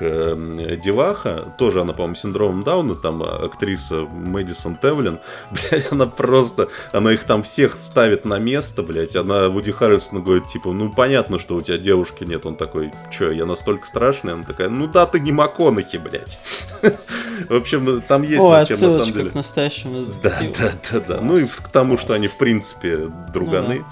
S3: деваха, тоже она, по-моему, синдромом Дауна, там э, актриса Мэдисон Тевлин, блять, она просто, она их там всех ставит на место, блять, она Вуди Харрельсону говорит, типа, ну, понятно, что у тебя девушки нет, он такой, чё, я настолько страшный, она такая, ну да, ты не МакКонахи, блять. В общем, там есть
S2: О,
S3: чем, на самом
S2: отсылочка
S3: деле.
S2: к настоящему
S3: Да, да, да, да. Ну и к тому, что они, в принципе, друганы.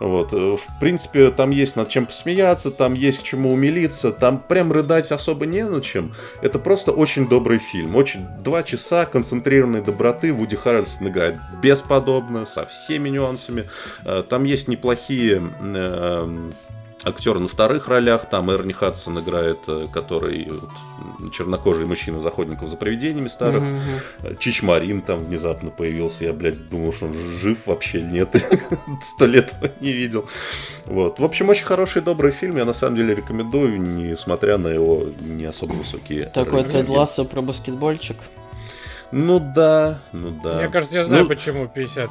S3: Вот. э, В принципе, там есть над чем посмеяться, там есть к чему умилиться, там прям рыдать особо не на чем. Это просто очень добрый фильм. Очень два часа концентрированной доброты. Вуди Харрельсон играет бесподобно, со всеми нюансами. Э, Там есть неплохие э, актеры на вторых ролях. Там Эрни Хадсон играет, э, который вот, чернокожий мужчина из охотников за привидениями старых.
S2: Мгм.
S3: Чич Марин там внезапно появился. Я, блядь, думал, что он жив вообще нет. Сто лет его не видел. Вот. В общем, очень хороший, добрый фильм. Я на самом деле рекомендую, несмотря на его не особо высокие
S2: Такой. Тед Лассо про баскетбольчик.
S3: Ну да, ну да.
S1: Мне кажется, я знаю,
S3: Ну,
S1: почему 50%.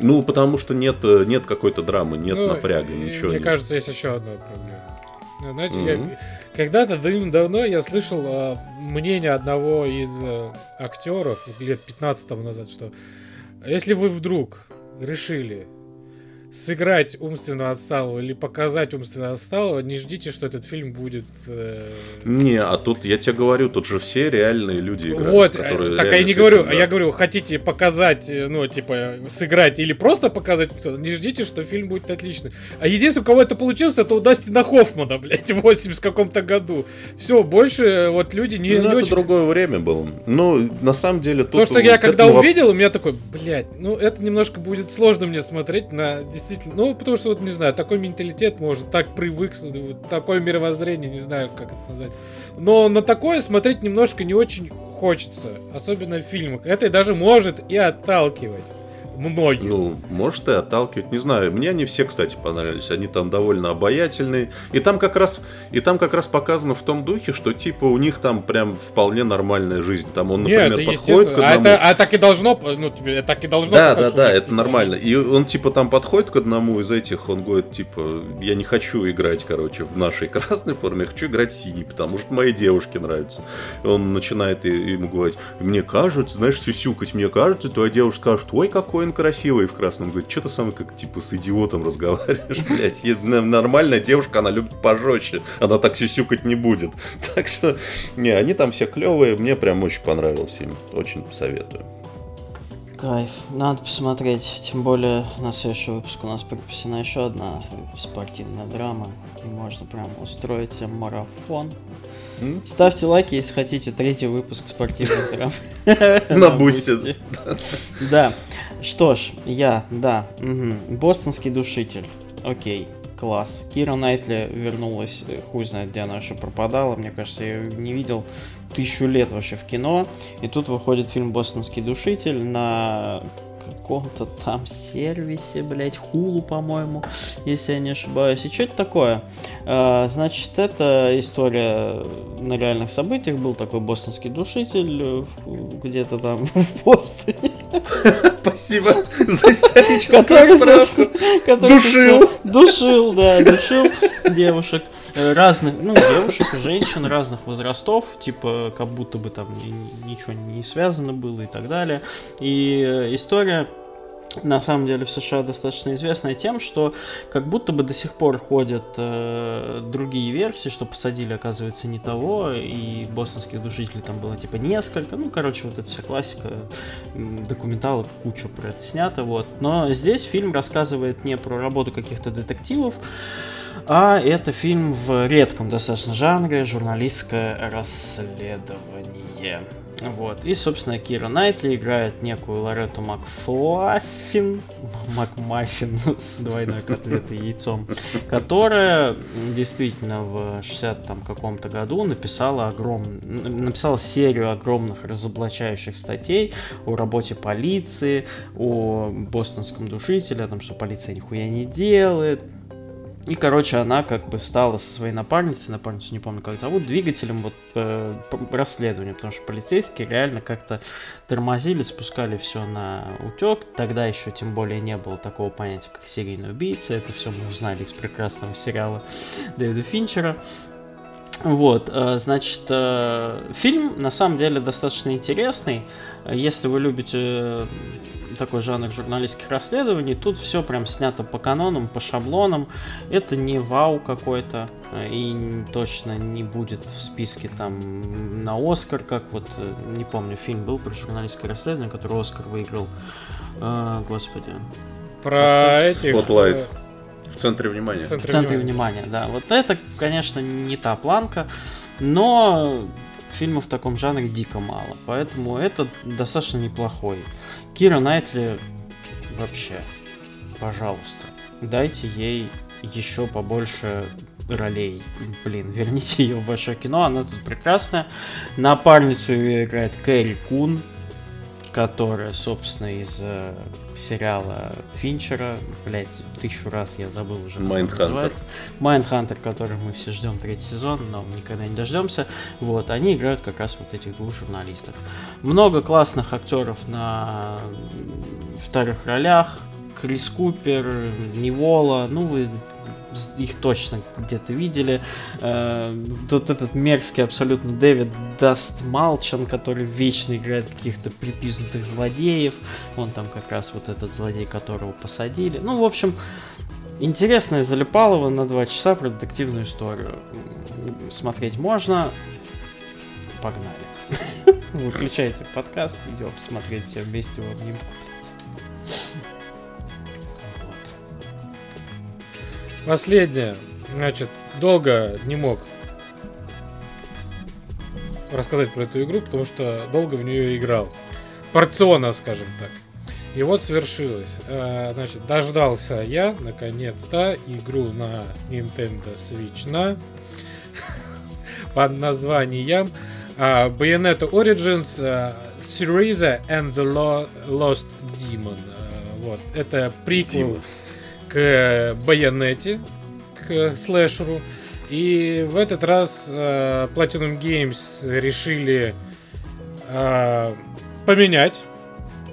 S3: Ну, потому что нет, э, нет какой-то драмы, нет
S1: Ну,
S3: напряга, ничего
S1: Мне
S3: нет.
S1: кажется, есть еще одна проблема. Ну, Знаете,
S3: Мгм.
S1: я, когда-то давно я слышал э, мнение одного из э, актеров лет 15 тому назад, что если вы вдруг решили сыграть умственно отсталого или показать умственно отсталого, не ждите, что этот фильм будет... э,
S3: Не, а тут, я тебе говорю, тут же все реальные люди играют.
S1: Вот, э,
S3: которые
S1: так я не говорю, а
S3: да.
S1: я говорю, хотите показать, э, ну, типа, сыграть или просто показать, не ждите, что фильм будет отличный. А единственное, у кого это получилось, это у Дастина Хоффмана, блядь, в 80 каком-то году. Все, больше э, вот люди не,
S3: Ну,
S1: не
S3: это
S1: очень...
S3: другое время было. Ну, на самом деле, тут...
S1: То, что я
S3: к
S1: когда
S3: этому
S1: увидел, у меня такой, блядь, ну это немножко будет сложно мне смотреть на действительно, ну потому что вот не знаю, такой менталитет может так привык, вот такое мировоззрение, не знаю как это назвать. Но на такое смотреть немножко не очень хочется, особенно в фильмах. Это даже может и отталкивать. Многих.
S3: Ну, может и отталкивать, не знаю. Мне они все, кстати, понравились. Они там довольно обаятельные. И там как раз, и там как раз показано в том духе, что типа у них там прям вполне нормальная жизнь. Там он, например,
S1: Нет,
S3: подходит к.
S1: А,
S3: одному.
S1: это, а так и должно, ну, тебе- так и должно.
S3: Да, да, да,
S1: них,
S3: это
S1: типа,
S3: нормально. И он типа там подходит к одному из этих, он говорит, типа, я не хочу играть, короче, в нашей красной форме, я хочу играть в синей, потому что моей девушке нравится. И он начинает ему говорить, мне кажется, знаешь, сюсюкать, мне кажется, твоя девушка скажет, ой, какой он красивый в красном. Говорит, что ты сам как типа с идиотом разговариваешь, блядь. Нормальная девушка, она любит пожестче, она так сюсюкать не будет. Так что, не, они там все клевые, мне прям очень понравился им, очень советую.
S2: Кайф. Надо посмотреть. Тем более на следующий выпуск у нас припасена еще одна спортивная драма. И можно прям устроить себе марафон.
S3: М?
S2: Ставьте лайки, если хотите третий выпуск спортивных драм.
S3: На бусте.
S2: Да. Что ж, я, да. мгм. Бостонский душитель. Окей. Класс. Кира Найтли вернулась, э, хуй знает, где она еще пропадала. Мне кажется, я ее не видел тысячу лет вообще в кино. И тут выходит фильм «Бостонский душитель» на каком-то там сервисе, блять, хулу, по-моему, если я не ошибаюсь. И что это такое? А, значит, это история на реальных событиях. Был такой бостонский душитель где-то там в Бостоне.
S3: Спасибо за историческую справку.
S2: который,
S3: Душил.
S2: душил, да, душил девушек э, разных, ну, девушек, женщин разных возрастов, типа, как будто бы там ни- ничего не связано было и так далее. И э, история на самом деле в США достаточно известная тем, что как будто бы до сих пор ходят э, другие версии, что посадили, оказывается, не того, и бостонских душителей там было типа несколько, ну, короче, вот эта вся классика, м, документалок кучу про это снято, вот. Но здесь фильм рассказывает не про работу каких-то детективов, а это фильм в редком достаточно жанре журналистское расследование. Вот. И, собственно, Кира Найтли играет некую Лоретту Макфлаффин, Макмаффин с двойной котлетой и яйцом, которая действительно в 60 там каком-то году написала огром... написала серию огромных разоблачающих статей о работе полиции, о бостонском душителе, о том, что полиция нихуя не делает, и, короче, она как бы стала со своей напарницей, напарницу не помню как зовут, двигателем вот э, расследования, потому что полицейские реально как-то тормозили, спускали все на утек. Тогда еще тем более не было такого понятия, как серийный убийца. Это все мы узнали из прекрасного сериала Дэвида Финчера. Вот, э, значит, э, фильм на самом деле достаточно интересный. Если вы любите э, такой жанр журналистских расследований, тут все прям снято по канонам, по шаблонам. Это не вау какой-то и точно не будет в списке там на Оскар, как вот, не помню, фильм был про журналистское расследование, который Оскар выиграл. Господи.
S1: Про этих...
S3: Spotlight. В центре внимания.
S1: В
S2: В
S1: центре
S2: центре
S1: внимания.
S2: внимания, да. Вот это, конечно, не та планка, но фильмов в таком жанре дико мало. Поэтому это достаточно неплохой. Кира Найтли вообще, пожалуйста, дайте ей еще побольше ролей. Блин, верните ее в большое кино, она тут прекрасная. Напарницу ее играет Кэрри Кун, которая, собственно, из э, сериала Финчера, блять, тысячу раз я забыл уже. как называется. Майндхантер, который мы все ждем третий сезон, но никогда не дождемся. Вот, они играют как раз вот этих двух журналистов. Много классных актеров на вторых ролях. Крис Купер, Нивола, ну вы их точно где-то видели. Э, Тут этот мерзкий абсолютно Дэвид Дастмалчян, который вечно играет каких-то припизнутых злодеев. Он там как раз вот этот злодей, которого посадили. Ну, в общем, интересная залипалово на два часа про детективную историю. Смотреть можно. Погнали. Выключайте подкаст, идем смотреть все вместе в обнимку.
S1: Последнее. Значит, долго не мог рассказать про эту игру, потому что долго в нее играл. Порционно, скажем так. И вот свершилось. Э, Значит, дождался я, наконец-то, игру на Nintendo Switch на под названием а, Bayonetta Origins э, Syriza and the Lo- Lost Demon. Э, Вот. Это приквел
S3: Дима.
S1: К Байонете, к слэшеру. И в этот раз э, Platinum Games решили э, поменять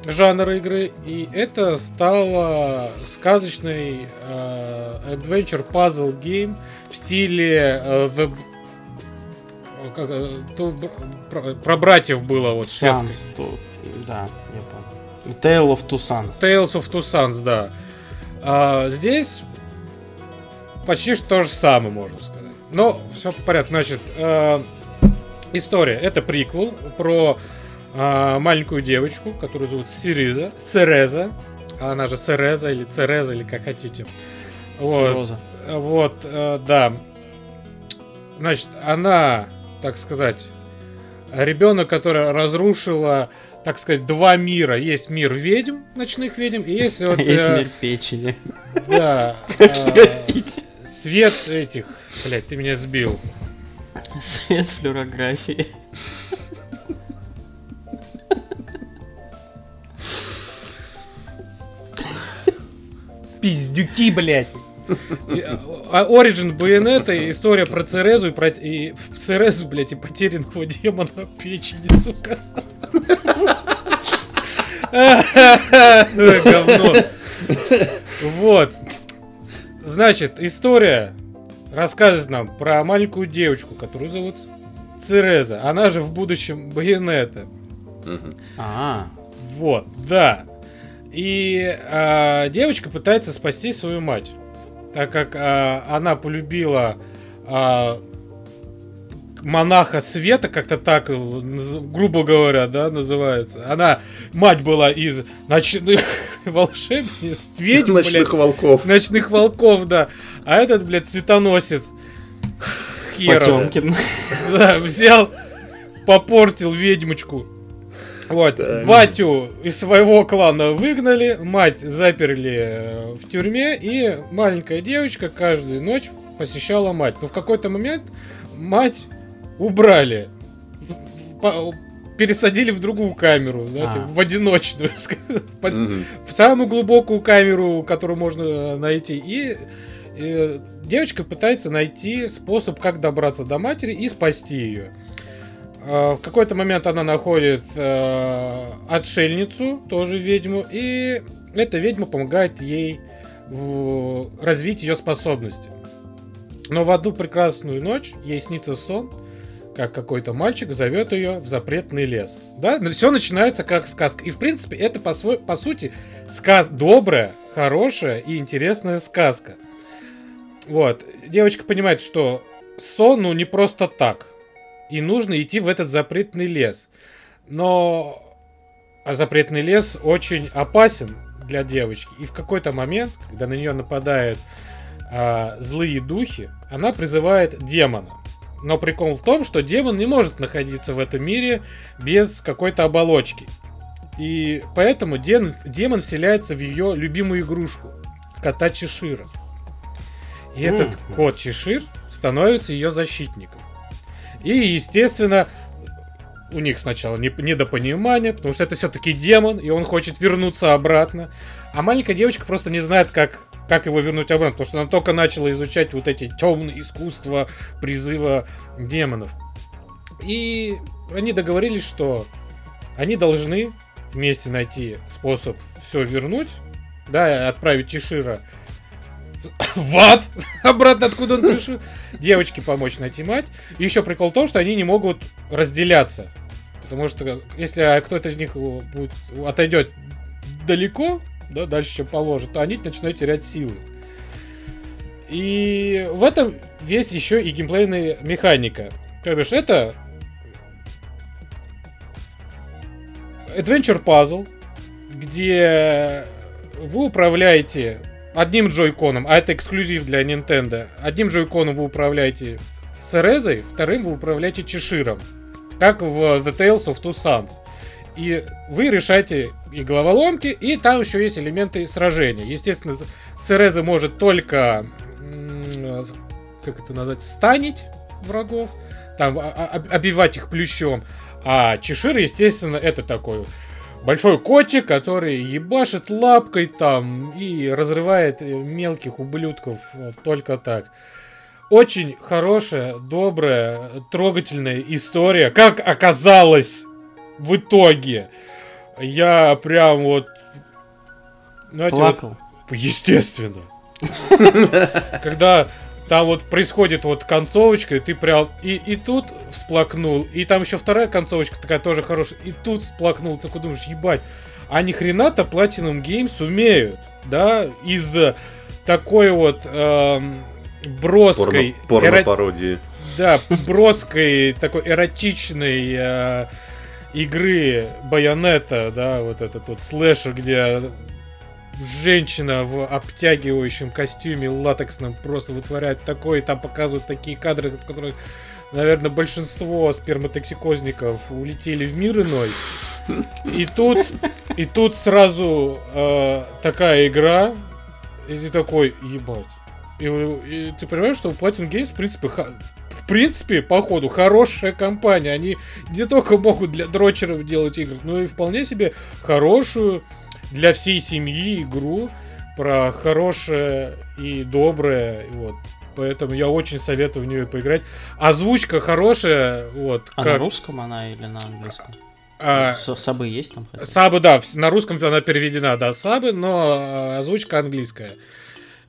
S1: жанр игры, и это стало сказочный э, adventure puzzle game в стиле э, The- как, э, то про, про братьев было вот.
S2: Sons, то- да, я помню. Tale of Two Sons.
S1: Tales of Two Sons, да. А, здесь почти то же самое, можно сказать. Но все по порядку. Значит, э, история. Это приквел про э, маленькую девочку, которую зовут Сириза, Цереза. Она же Цереза или Цереза, или как хотите. Вот.
S2: Цирроза.
S1: Вот, э, да. Значит, она, так сказать, ребенок, который разрушила, так сказать, два мира. Есть мир ведьм, ночных ведьм, и есть вот,
S2: Есть
S1: э,
S2: мир печени.
S1: да, э,
S2: Простите.
S1: свет этих, блять, ты меня сбил.
S2: Свет флюорографии.
S1: Пиздюки, блять. А Origin Байонета, история про Церезу и про и в Церезу, блять, и потерянного демона печени, сука. Говно. Вот. Значит, история рассказывает нам про маленькую девочку, которую зовут Цереза. Она же в будущем Байонета.
S2: А,
S1: Вот, да. И а, девочка пытается спасти свою мать, так как а, она полюбила а, монаха света, как-то так, э, грубо говоря, да, называется. Она, мать была из ночных волшебниц, ведьм, блядь,
S3: Ночных волков.
S1: ночных волков, да. А этот, блядь, цветоносец. Херов.
S2: Потемкин.
S1: Да, взял, попортил ведьмочку. Вот,
S3: Да.
S1: батю из своего клана выгнали, мать заперли э, в тюрьме, и маленькая девочка каждую ночь посещала мать. Но в какой-то момент мать убрали, по- пересадили в другую камеру, знаете,
S2: А.
S1: в одиночную, под-
S3: Мгм.
S1: в самую глубокую камеру, которую можно найти. И э, девочка пытается найти способ, как добраться до матери и спасти ее. Э, в какой-то момент она находит э, отшельницу, тоже ведьму, и эта ведьма помогает ей развить ее способности. Но в одну прекрасную ночь ей снится сон, как какой-то мальчик зовет ее в запретный лес. Да, все начинается как сказка. И в принципе это по, свой, по сути сказ добрая, хорошая и интересная сказка. Вот. Девочка понимает, что сон, ну, не просто так. И нужно идти в этот запретный лес. Но а запретный лес очень опасен для девочки. И в какой-то момент, когда на нее нападают а, злые духи, она призывает демона. Но прикол в том, что демон не может находиться в этом мире без какой-то оболочки. И поэтому дем- демон вселяется в ее любимую игрушку кота Чешира. И этот кот Чешир становится ее защитником. И, естественно, у них сначала не- недопонимание, потому что это все-таки демон, и он хочет вернуться обратно. А маленькая девочка просто не знает, как, как его вернуть обратно, потому что она только начала изучать вот эти темные искусства призыва демонов. И они договорились, что они должны вместе найти способ все вернуть, да, отправить Чешира в ад, обратно откуда он пришел, девочке помочь найти мать. И еще прикол в том, что они не могут разделяться. Потому что если кто-то из них э, будет, отойдет далеко, да, дальше, чем положено, то они начинают терять силы. И в этом весь еще и геймплейная механика. То бишь, это Adventure Puzzle, где вы управляете одним джойконом, а это эксклюзив для Nintendo. Одним джойконом вы управляете Серезой, вторым вы управляете Чеширом. Как в The Tales of Two Sons. И вы решаете и головоломки, и там еще есть элементы сражения. Естественно, Сереза может только, как это назвать, станить врагов, там а- а- обивать их плющом. А Чешир, естественно, это такой большой котик, который ебашит лапкой там и разрывает мелких ублюдков вот, только так. Очень хорошая, добрая, трогательная история. Как оказалось в итоге. Я прям вот...
S2: знаете, Плакал.
S1: Вот, естественно. Когда там вот происходит вот концовочка, и ты прям и, и тут всплакнул, и там еще вторая концовочка такая тоже хорошая, и тут всплакнул, ты такой думаешь, ебать, а ни хрена-то Platinum Games умеют, да, из такой вот эм, броской...
S3: Порно, порно-пародии. Эро...
S1: Да, броской, такой эротичной э, игры Байонета, да, вот этот вот слэшер, где женщина в обтягивающем костюме латексном просто вытворяет такое, и там показывают такие кадры, от которых, наверное, большинство сперматоксикозников улетели в мир иной. И тут, и тут сразу э, такая игра, и ты такой, ебать. И, и ты понимаешь, что у Platinum Games, в принципе, в принципе, походу, хорошая компания. Они не только могут для дрочеров делать игры, но и вполне себе хорошую для всей семьи игру про хорошее и доброе. Вот. Поэтому я очень советую в нее поиграть. Озвучка хорошая. Вот,
S2: а как... на русском она или на английском? А, сабы есть там?
S1: Хотя? Сабы, да, на русском она переведена, да, сабы, но а, озвучка английская.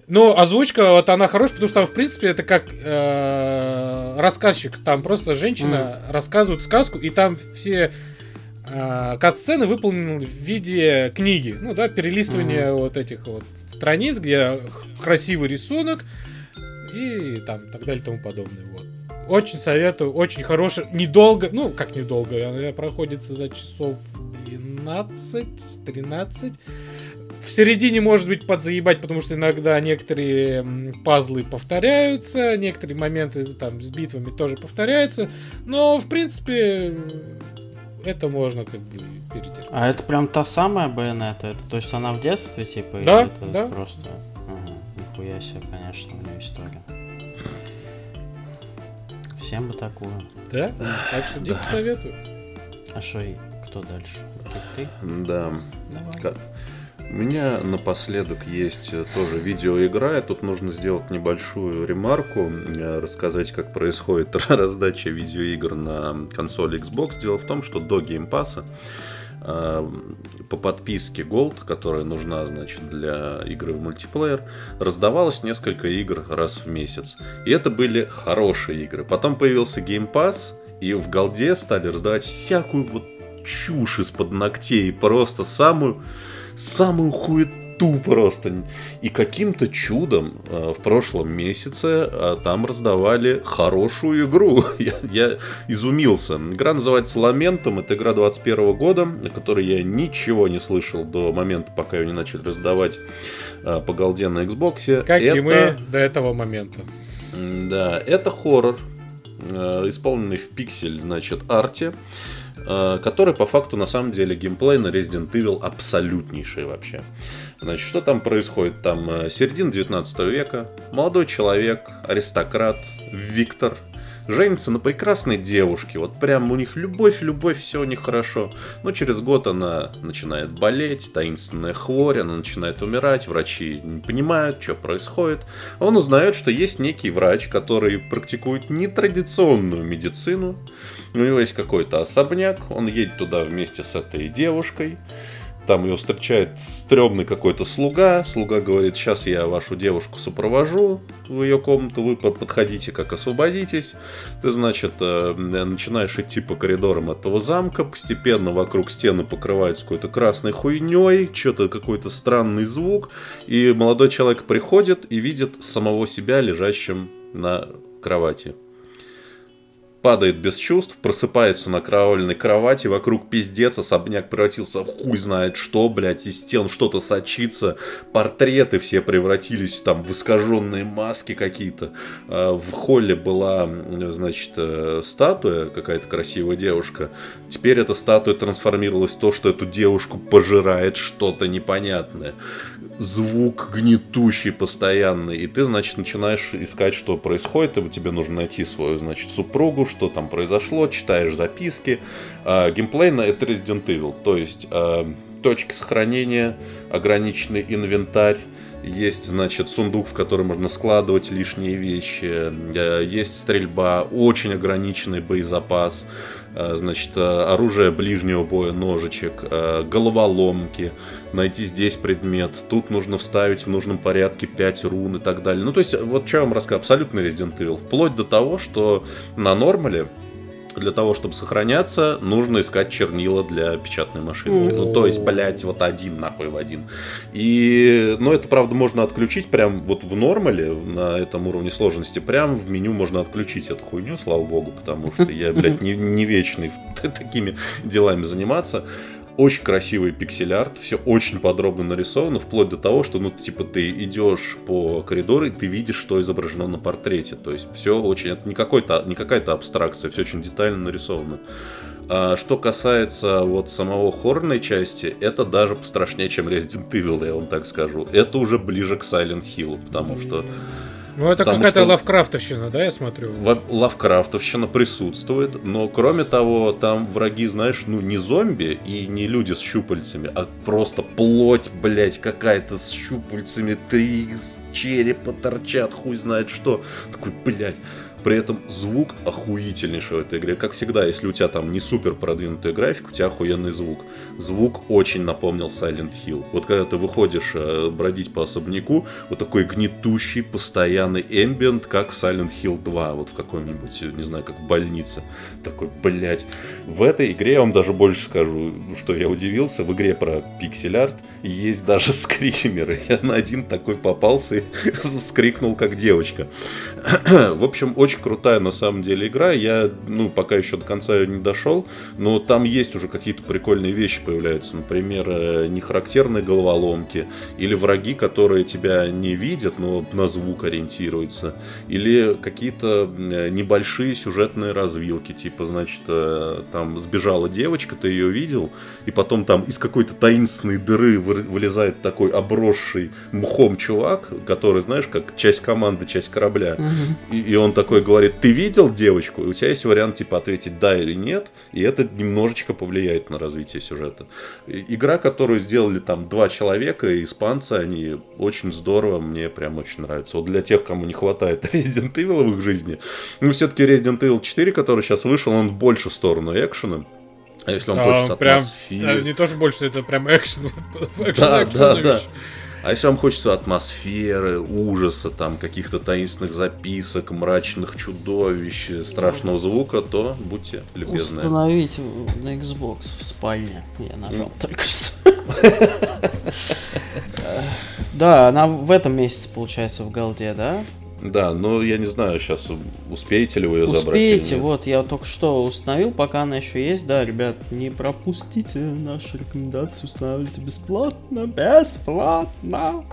S1: Ну, озвучка, вот она хорошая, потому что там, в принципе, это как э, рассказчик. Там просто женщина mm. рассказывает сказку, и там все э, кат-сцены выполнены в виде книги. Ну, да, перелистывание mm. вот этих вот страниц, где красивый рисунок и там так далее и тому подобное. Вот. Очень советую, очень хороший, недолго, ну, как недолго, она проходится за часов 12-13 в середине может быть подзаебать, потому что иногда некоторые пазлы повторяются, некоторые моменты там с битвами тоже повторяются, но в принципе это можно как бы перетерпеть.
S2: А это прям та самая байонета? Это, то есть она в детстве типа?
S1: Да,
S2: это
S1: да.
S2: Просто, ага, нихуя себе, конечно, у нее история. Всем бы такую.
S1: Да? Так что дико советую.
S2: А что и кто дальше? Ты? ты?
S3: Да. Давай. У меня напоследок есть э, тоже видеоигра, и тут нужно сделать небольшую ремарку, э, рассказать, как происходит раздача видеоигр на консоли Xbox. Дело в том, что до Game Pass э, по подписке Gold, которая нужна, значит, для игры в мультиплеер, раздавалось несколько игр раз в месяц. И это были хорошие игры. Потом появился Game Pass, и в Голде стали раздавать всякую вот чушь из-под ногтей, просто самую самую хуету просто. И каким-то чудом э, в прошлом месяце э, там раздавали хорошую игру. я, я изумился. Игра называется Ламентом. Это игра 21 года, о которой я ничего не слышал до момента, пока ее не начали раздавать э, по голде на Xbox.
S1: Как это... и мы до этого момента.
S3: Да, это хоррор, исполненный в пиксель, значит, арте. Э, который по факту на самом деле геймплей на Resident Evil абсолютнейший вообще. Значит, что там происходит? Там э, середина 19 века, молодой человек, аристократ, Виктор, женится на прекрасной девушке. Вот прям у них любовь, любовь, все у них хорошо. Но через год она начинает болеть, таинственная хворь, она начинает умирать, врачи не понимают, что происходит. Он узнает, что есть некий врач, который практикует нетрадиционную медицину, у него есть какой-то особняк, он едет туда вместе с этой девушкой. Там ее встречает стрёмный какой-то слуга. Слуга говорит, сейчас я вашу девушку сопровожу в ее комнату, вы подходите, как освободитесь. Ты, значит, э, начинаешь идти по коридорам этого замка, постепенно вокруг стены покрываются какой-то красной хуйней, что-то какой-то странный звук, и молодой человек приходит и видит самого себя лежащим на кровати падает без чувств, просыпается на караульной кровати, вокруг пиздец, особняк превратился в хуй знает что, блядь, из стен что-то сочится, портреты все превратились там в искаженные маски какие-то. А, в холле была, значит, э, статуя, какая-то красивая девушка. Теперь эта статуя трансформировалась в то, что эту девушку пожирает что-то непонятное звук гнетущий постоянный, и ты, значит, начинаешь искать, что происходит, и тебе нужно найти свою, значит, супругу, что там произошло, читаешь записки. А, геймплейно это Resident Evil, то есть а, точки сохранения, ограниченный инвентарь, есть, значит, сундук, в который можно складывать лишние вещи. Э, есть стрельба, очень ограниченный боезапас. Э, значит, э, оружие ближнего боя, ножичек, головоломки. Найти здесь предмет. Тут нужно вставить в нужном порядке 5 рун и так далее. Ну, то есть, вот что я вам рассказал, абсолютно Resident Evil. Вплоть до того, что на нормале для того, чтобы сохраняться, нужно искать чернила для печатной машины. Ну, то есть, блядь, вот один нахуй в один. И, ну, это, правда, можно отключить прям вот в нормале, на этом уровне сложности, прям в меню можно отключить эту хуйню, слава богу, потому что я, блядь, не, не вечный такими делами заниматься очень красивый пиксель-арт, все очень подробно нарисовано, вплоть до того, что, ну, типа, ты идешь по коридору, и ты видишь, что изображено на портрете. То есть все очень, это не, какой-то, не какая-то абстракция, все очень детально нарисовано. А что касается вот самого хорной части, это даже пострашнее, чем Resident Evil, я вам так скажу. Это уже ближе к Silent Hill, потому что
S1: ну, это какая-то что... лавкрафтовщина, да, я смотрю?
S3: Лавкрафтовщина присутствует, но кроме того, там враги, знаешь, ну не зомби и не люди с щупальцами, а просто плоть, блядь, какая-то с щупальцами, три черепа торчат, хуй знает что. Такой, блядь. При этом звук охуительнейший в этой игре. Как всегда, если у тебя там не супер продвинутая графика, у тебя охуенный звук. Звук очень напомнил Silent Hill. Вот когда ты выходишь э, бродить по особняку, вот такой гнетущий, постоянный эмбиент, как в Silent Hill 2, вот в каком-нибудь, не знаю, как в больнице. Такой, блядь. В этой игре, я вам даже больше скажу, что я удивился, в игре про пиксель-арт есть даже скримеры. Я на один такой попался и скрикнул, как девочка. в общем, очень очень крутая на самом деле игра. Я, ну, пока еще до конца ее не дошел, но там есть уже какие-то прикольные вещи появляются. Например, э, нехарактерные головоломки, или враги, которые тебя не видят, но на звук ориентируются, или какие-то э, небольшие сюжетные развилки, типа, значит, э, там сбежала девочка, ты ее видел, и потом там из какой-то таинственной дыры вылезает такой обросший мхом чувак, который, знаешь, как часть команды, часть корабля, и, и он такой говорит, ты видел девочку? И у тебя есть вариант типа ответить да или нет, и это немножечко повлияет на развитие сюжета. Игра, которую сделали там два человека, испанцы, они очень здорово, мне прям очень нравится. Вот для тех, кому не хватает Resident Evil в их жизни, ну все-таки Resident Evil 4, который сейчас вышел, он больше в сторону экшена. А если он а, хочет
S1: прям, атмосферы... Не то, что больше, это прям экшен.
S3: экшен, да, экшен, да, да. А если вам хочется атмосферы, ужаса, там каких-то таинственных записок, мрачных чудовищ, страшного звука, то будьте любезны.
S2: Установить на Xbox в спальне. Я нажал mm. только что. Да, она в этом месяце, получается, в Голде, да?
S3: Да, но я не знаю, сейчас успеете ли вы ее
S2: Успеете,
S3: забрать. Успеете,
S2: вот я только что установил, пока она еще есть. Да, ребят, не пропустите наши рекомендации, устанавливайте бесплатно, бесплатно.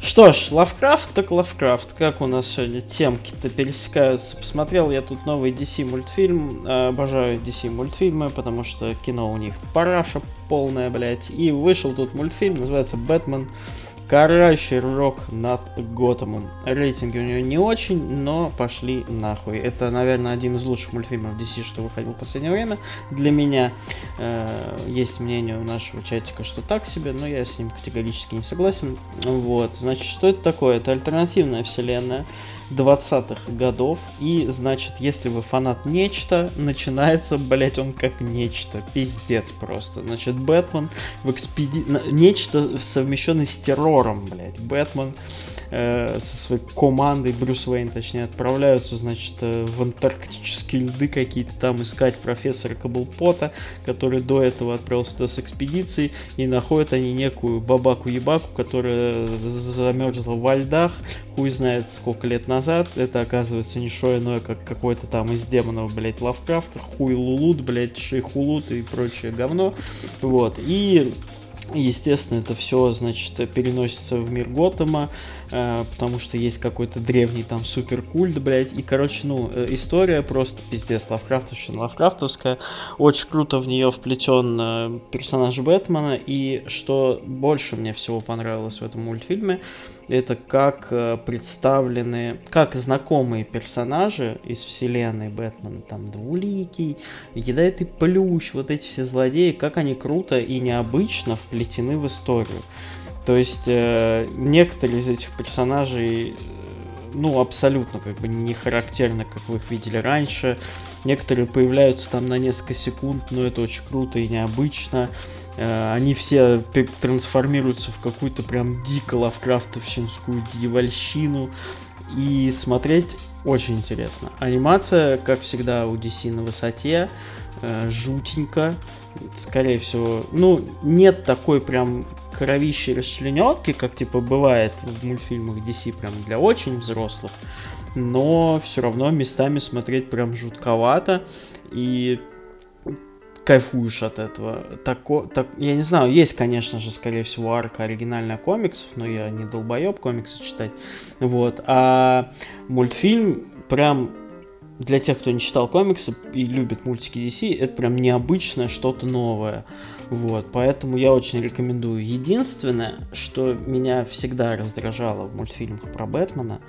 S2: Что ж, Лавкрафт так Лавкрафт. Как у нас сегодня темки-то пересекаются. Посмотрел я тут новый DC мультфильм. Обожаю DC мультфильмы, потому что кино у них параша полная, блядь. И вышел тут мультфильм, называется «Бэтмен Карающий рок над Готэмом. Рейтинги у него не очень, но пошли нахуй. Это, наверное, один из лучших мультфильмов DC, что выходил в последнее время. Для меня э, есть мнение у нашего чатика, что так себе, но я с ним категорически не согласен. Вот, значит, что это такое? Это альтернативная вселенная 20-х годов. И, значит, если вы фанат нечто, начинается, блять, он как нечто. Пиздец просто. Значит, Бэтмен в экспеди... Нечто совмещенное с террором, блять. Бэтмен э, со своей командой, Брюс Уэйн, точнее, отправляются, значит, э, в антарктические льды какие-то там искать профессора Каблпота, который до этого отправился туда с экспедицией, и находят они некую бабаку-ебаку, которая замерзла во льдах, хуй знает сколько лет назад. Это оказывается не что иное, как какой-то там из демонов, блядь, Лавкрафта, хуй Лулут, блядь, Шейхулут и прочее говно. Вот. И Естественно, это все, значит, переносится в мир Готэма, потому что есть какой-то древний там суперкульт, блядь. И, короче, ну, э, история просто пиздец, лавкрафтовщина лавкрафтовская. Очень круто в нее вплетен э, персонаж Бэтмена. И что больше мне всего понравилось в этом мультфильме, это как э, представлены, как знакомые персонажи из вселенной Бэтмена, там Двуликий, Ядовитый Плющ, вот эти все злодеи, как они круто и необычно вплетены в историю. То есть э, некоторые из этих персонажей, э, ну, абсолютно как бы не характерны, как вы их видели раньше. Некоторые появляются там на несколько секунд, но это очень круто и необычно. Э, они все трансформируются в какую-то прям дико лавкрафтовщинскую дьявольщину. И смотреть очень интересно. Анимация, как всегда, у DC на высоте. Жутенько. Скорее всего, ну, нет такой прям кровищей расчленетки, как типа бывает в мультфильмах DC прям для очень взрослых. Но все равно местами смотреть прям жутковато. И кайфуешь от этого. Тако, так, я не знаю, есть, конечно же, скорее всего, арка оригинальная комиксов, но я не долбоеб комиксы читать. Вот. А мультфильм прям для тех, кто не читал комиксы и любит мультики DC, это прям необычное что-то новое. Вот, поэтому я очень рекомендую. Единственное, что меня всегда раздражало в мультфильмах про Бэтмена,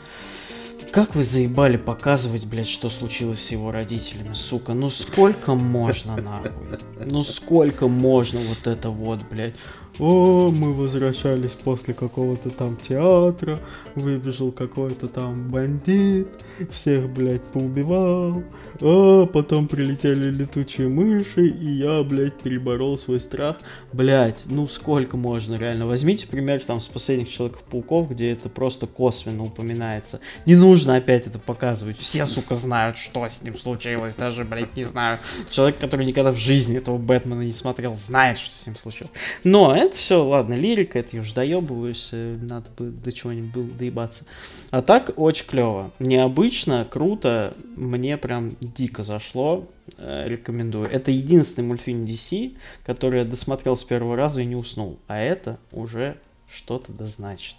S2: как вы заебали показывать, блядь, что случилось с его родителями, сука? Ну сколько можно, нахуй? Ну сколько можно вот это вот, блядь? О, мы возвращались после какого-то там театра, выбежал какой-то там бандит, всех, блядь, поубивал, а потом прилетели летучие мыши, и я, блядь, переборол свой страх. Блядь, ну сколько можно, реально? Возьмите пример там с последних Человеков-пауков, где это просто косвенно упоминается. Не нужно опять это показывать, все, сука, знают, что с ним случилось, даже, блядь, не знаю. Человек, который никогда в жизни этого Бэтмена не смотрел, знает, что с ним случилось. Но это все, ладно, лирика, это я уже доебываюсь, э, надо бы до чего-нибудь было доебаться. А так очень клево. Необычно, круто, мне прям дико зашло, э, рекомендую. Это единственный мультфильм DC, который я досмотрел с первого раза и не уснул. А это уже что-то да значит.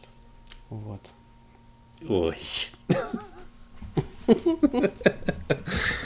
S2: Вот.
S3: Ой.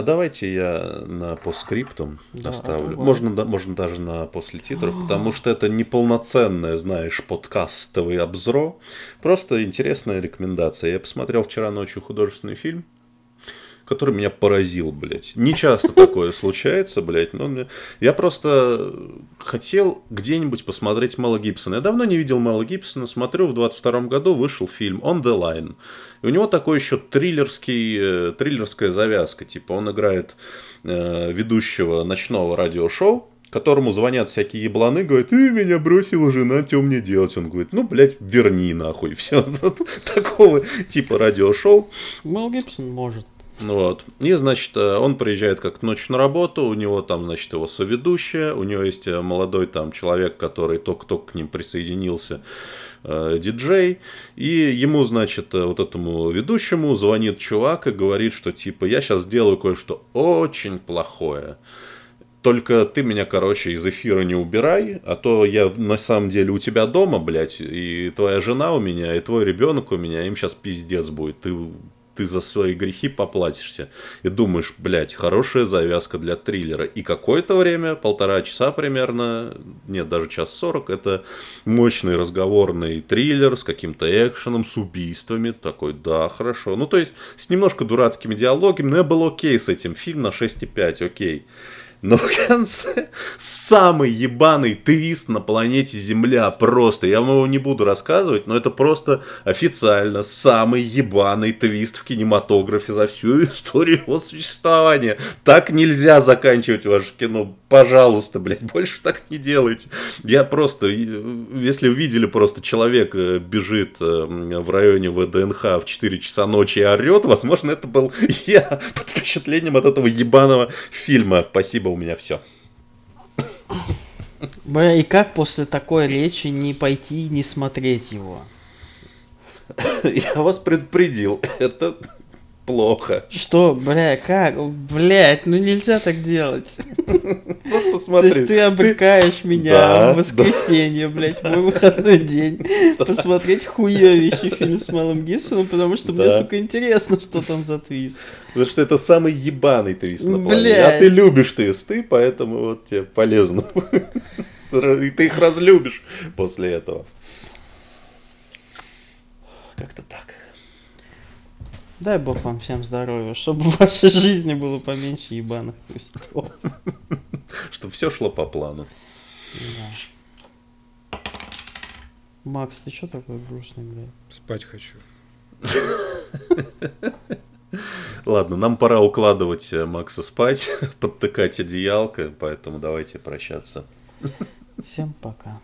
S3: А давайте я на постскриптум да, оставлю. Давай. Можно, да, можно даже на после титров, потому что это не полноценное, знаешь, подкастовый обзор. Просто интересная рекомендация. Я посмотрел вчера ночью художественный фильм который меня поразил, блядь. Не часто такое случается, блядь, но мне... я просто хотел где-нибудь посмотреть Мэла Гибсона. Я давно не видел Мэла Гибсона, смотрю, в 22 году вышел фильм On the Line. И у него такой еще триллерский, э, триллерская завязка, типа он играет э, ведущего ночного радиошоу, которому звонят всякие ебланы, говорят, ты меня бросила жена, что мне делать? Он говорит, ну, блядь, верни нахуй. Все такого типа радиошоу.
S2: Мэл Гибсон может.
S3: Вот. И, значит, э, он приезжает как ночью на работу, у него там, значит, его соведущая, у него есть э, молодой там человек, который только-только к ним присоединился, э, диджей, и ему, значит, э, вот этому ведущему звонит чувак и говорит, что типа я сейчас сделаю кое-что очень плохое. Только ты меня, короче, из эфира не убирай, а то я на самом деле у тебя дома, блядь, и твоя жена у меня, и твой ребенок у меня, им сейчас пиздец будет. Ты ты за свои грехи поплатишься. И думаешь, блядь, хорошая завязка для триллера. И какое-то время, полтора часа примерно, нет, даже час сорок, это мощный разговорный триллер с каким-то экшеном, с убийствами. Такой, да, хорошо. Ну, то есть, с немножко дурацкими диалогами, но я был окей с этим. Фильм на 6,5, окей. Но в конце самый ебаный твист на планете Земля просто. Я вам его не буду рассказывать, но это просто официально самый ебаный твист в кинематографе за всю историю его существования. Так нельзя заканчивать ваше кино. Пожалуйста, блядь, больше так не делайте. Я просто, если увидели просто человек э, бежит э, в районе ВДНХ в 4 часа ночи и орет, возможно, это был я под впечатлением от этого ебаного фильма. Спасибо, у меня все.
S2: Бля, и как после такой речи не пойти и не смотреть его?
S3: Я вас предупредил. Это плохо.
S2: Что, бля, как? Блять, ну нельзя так делать.
S3: Просто смотри.
S2: То есть ты обрекаешь меня
S3: Да,
S2: в воскресенье, блядь, мой выходной день, посмотреть хуевищий фильм с Малым Гибсоном, потому что мне,
S3: Да.
S2: сука, интересно, что там за твист.
S3: Потому что это самый ебаный твист на планете. А ты любишь твисты, поэтому вот тебе полезно. И ты их разлюбишь после этого. Как-то так.
S2: Дай бог вам всем здоровья, чтобы в вашей жизни было поменьше ебаных твистов.
S3: Чтобы все шло по плану.
S2: Макс, ты что такой грустный, блядь?
S1: Спать хочу.
S3: Ладно, нам пора укладывать э, Макса спать, подтыкать одеялко, поэтому давайте прощаться.
S2: Всем пока.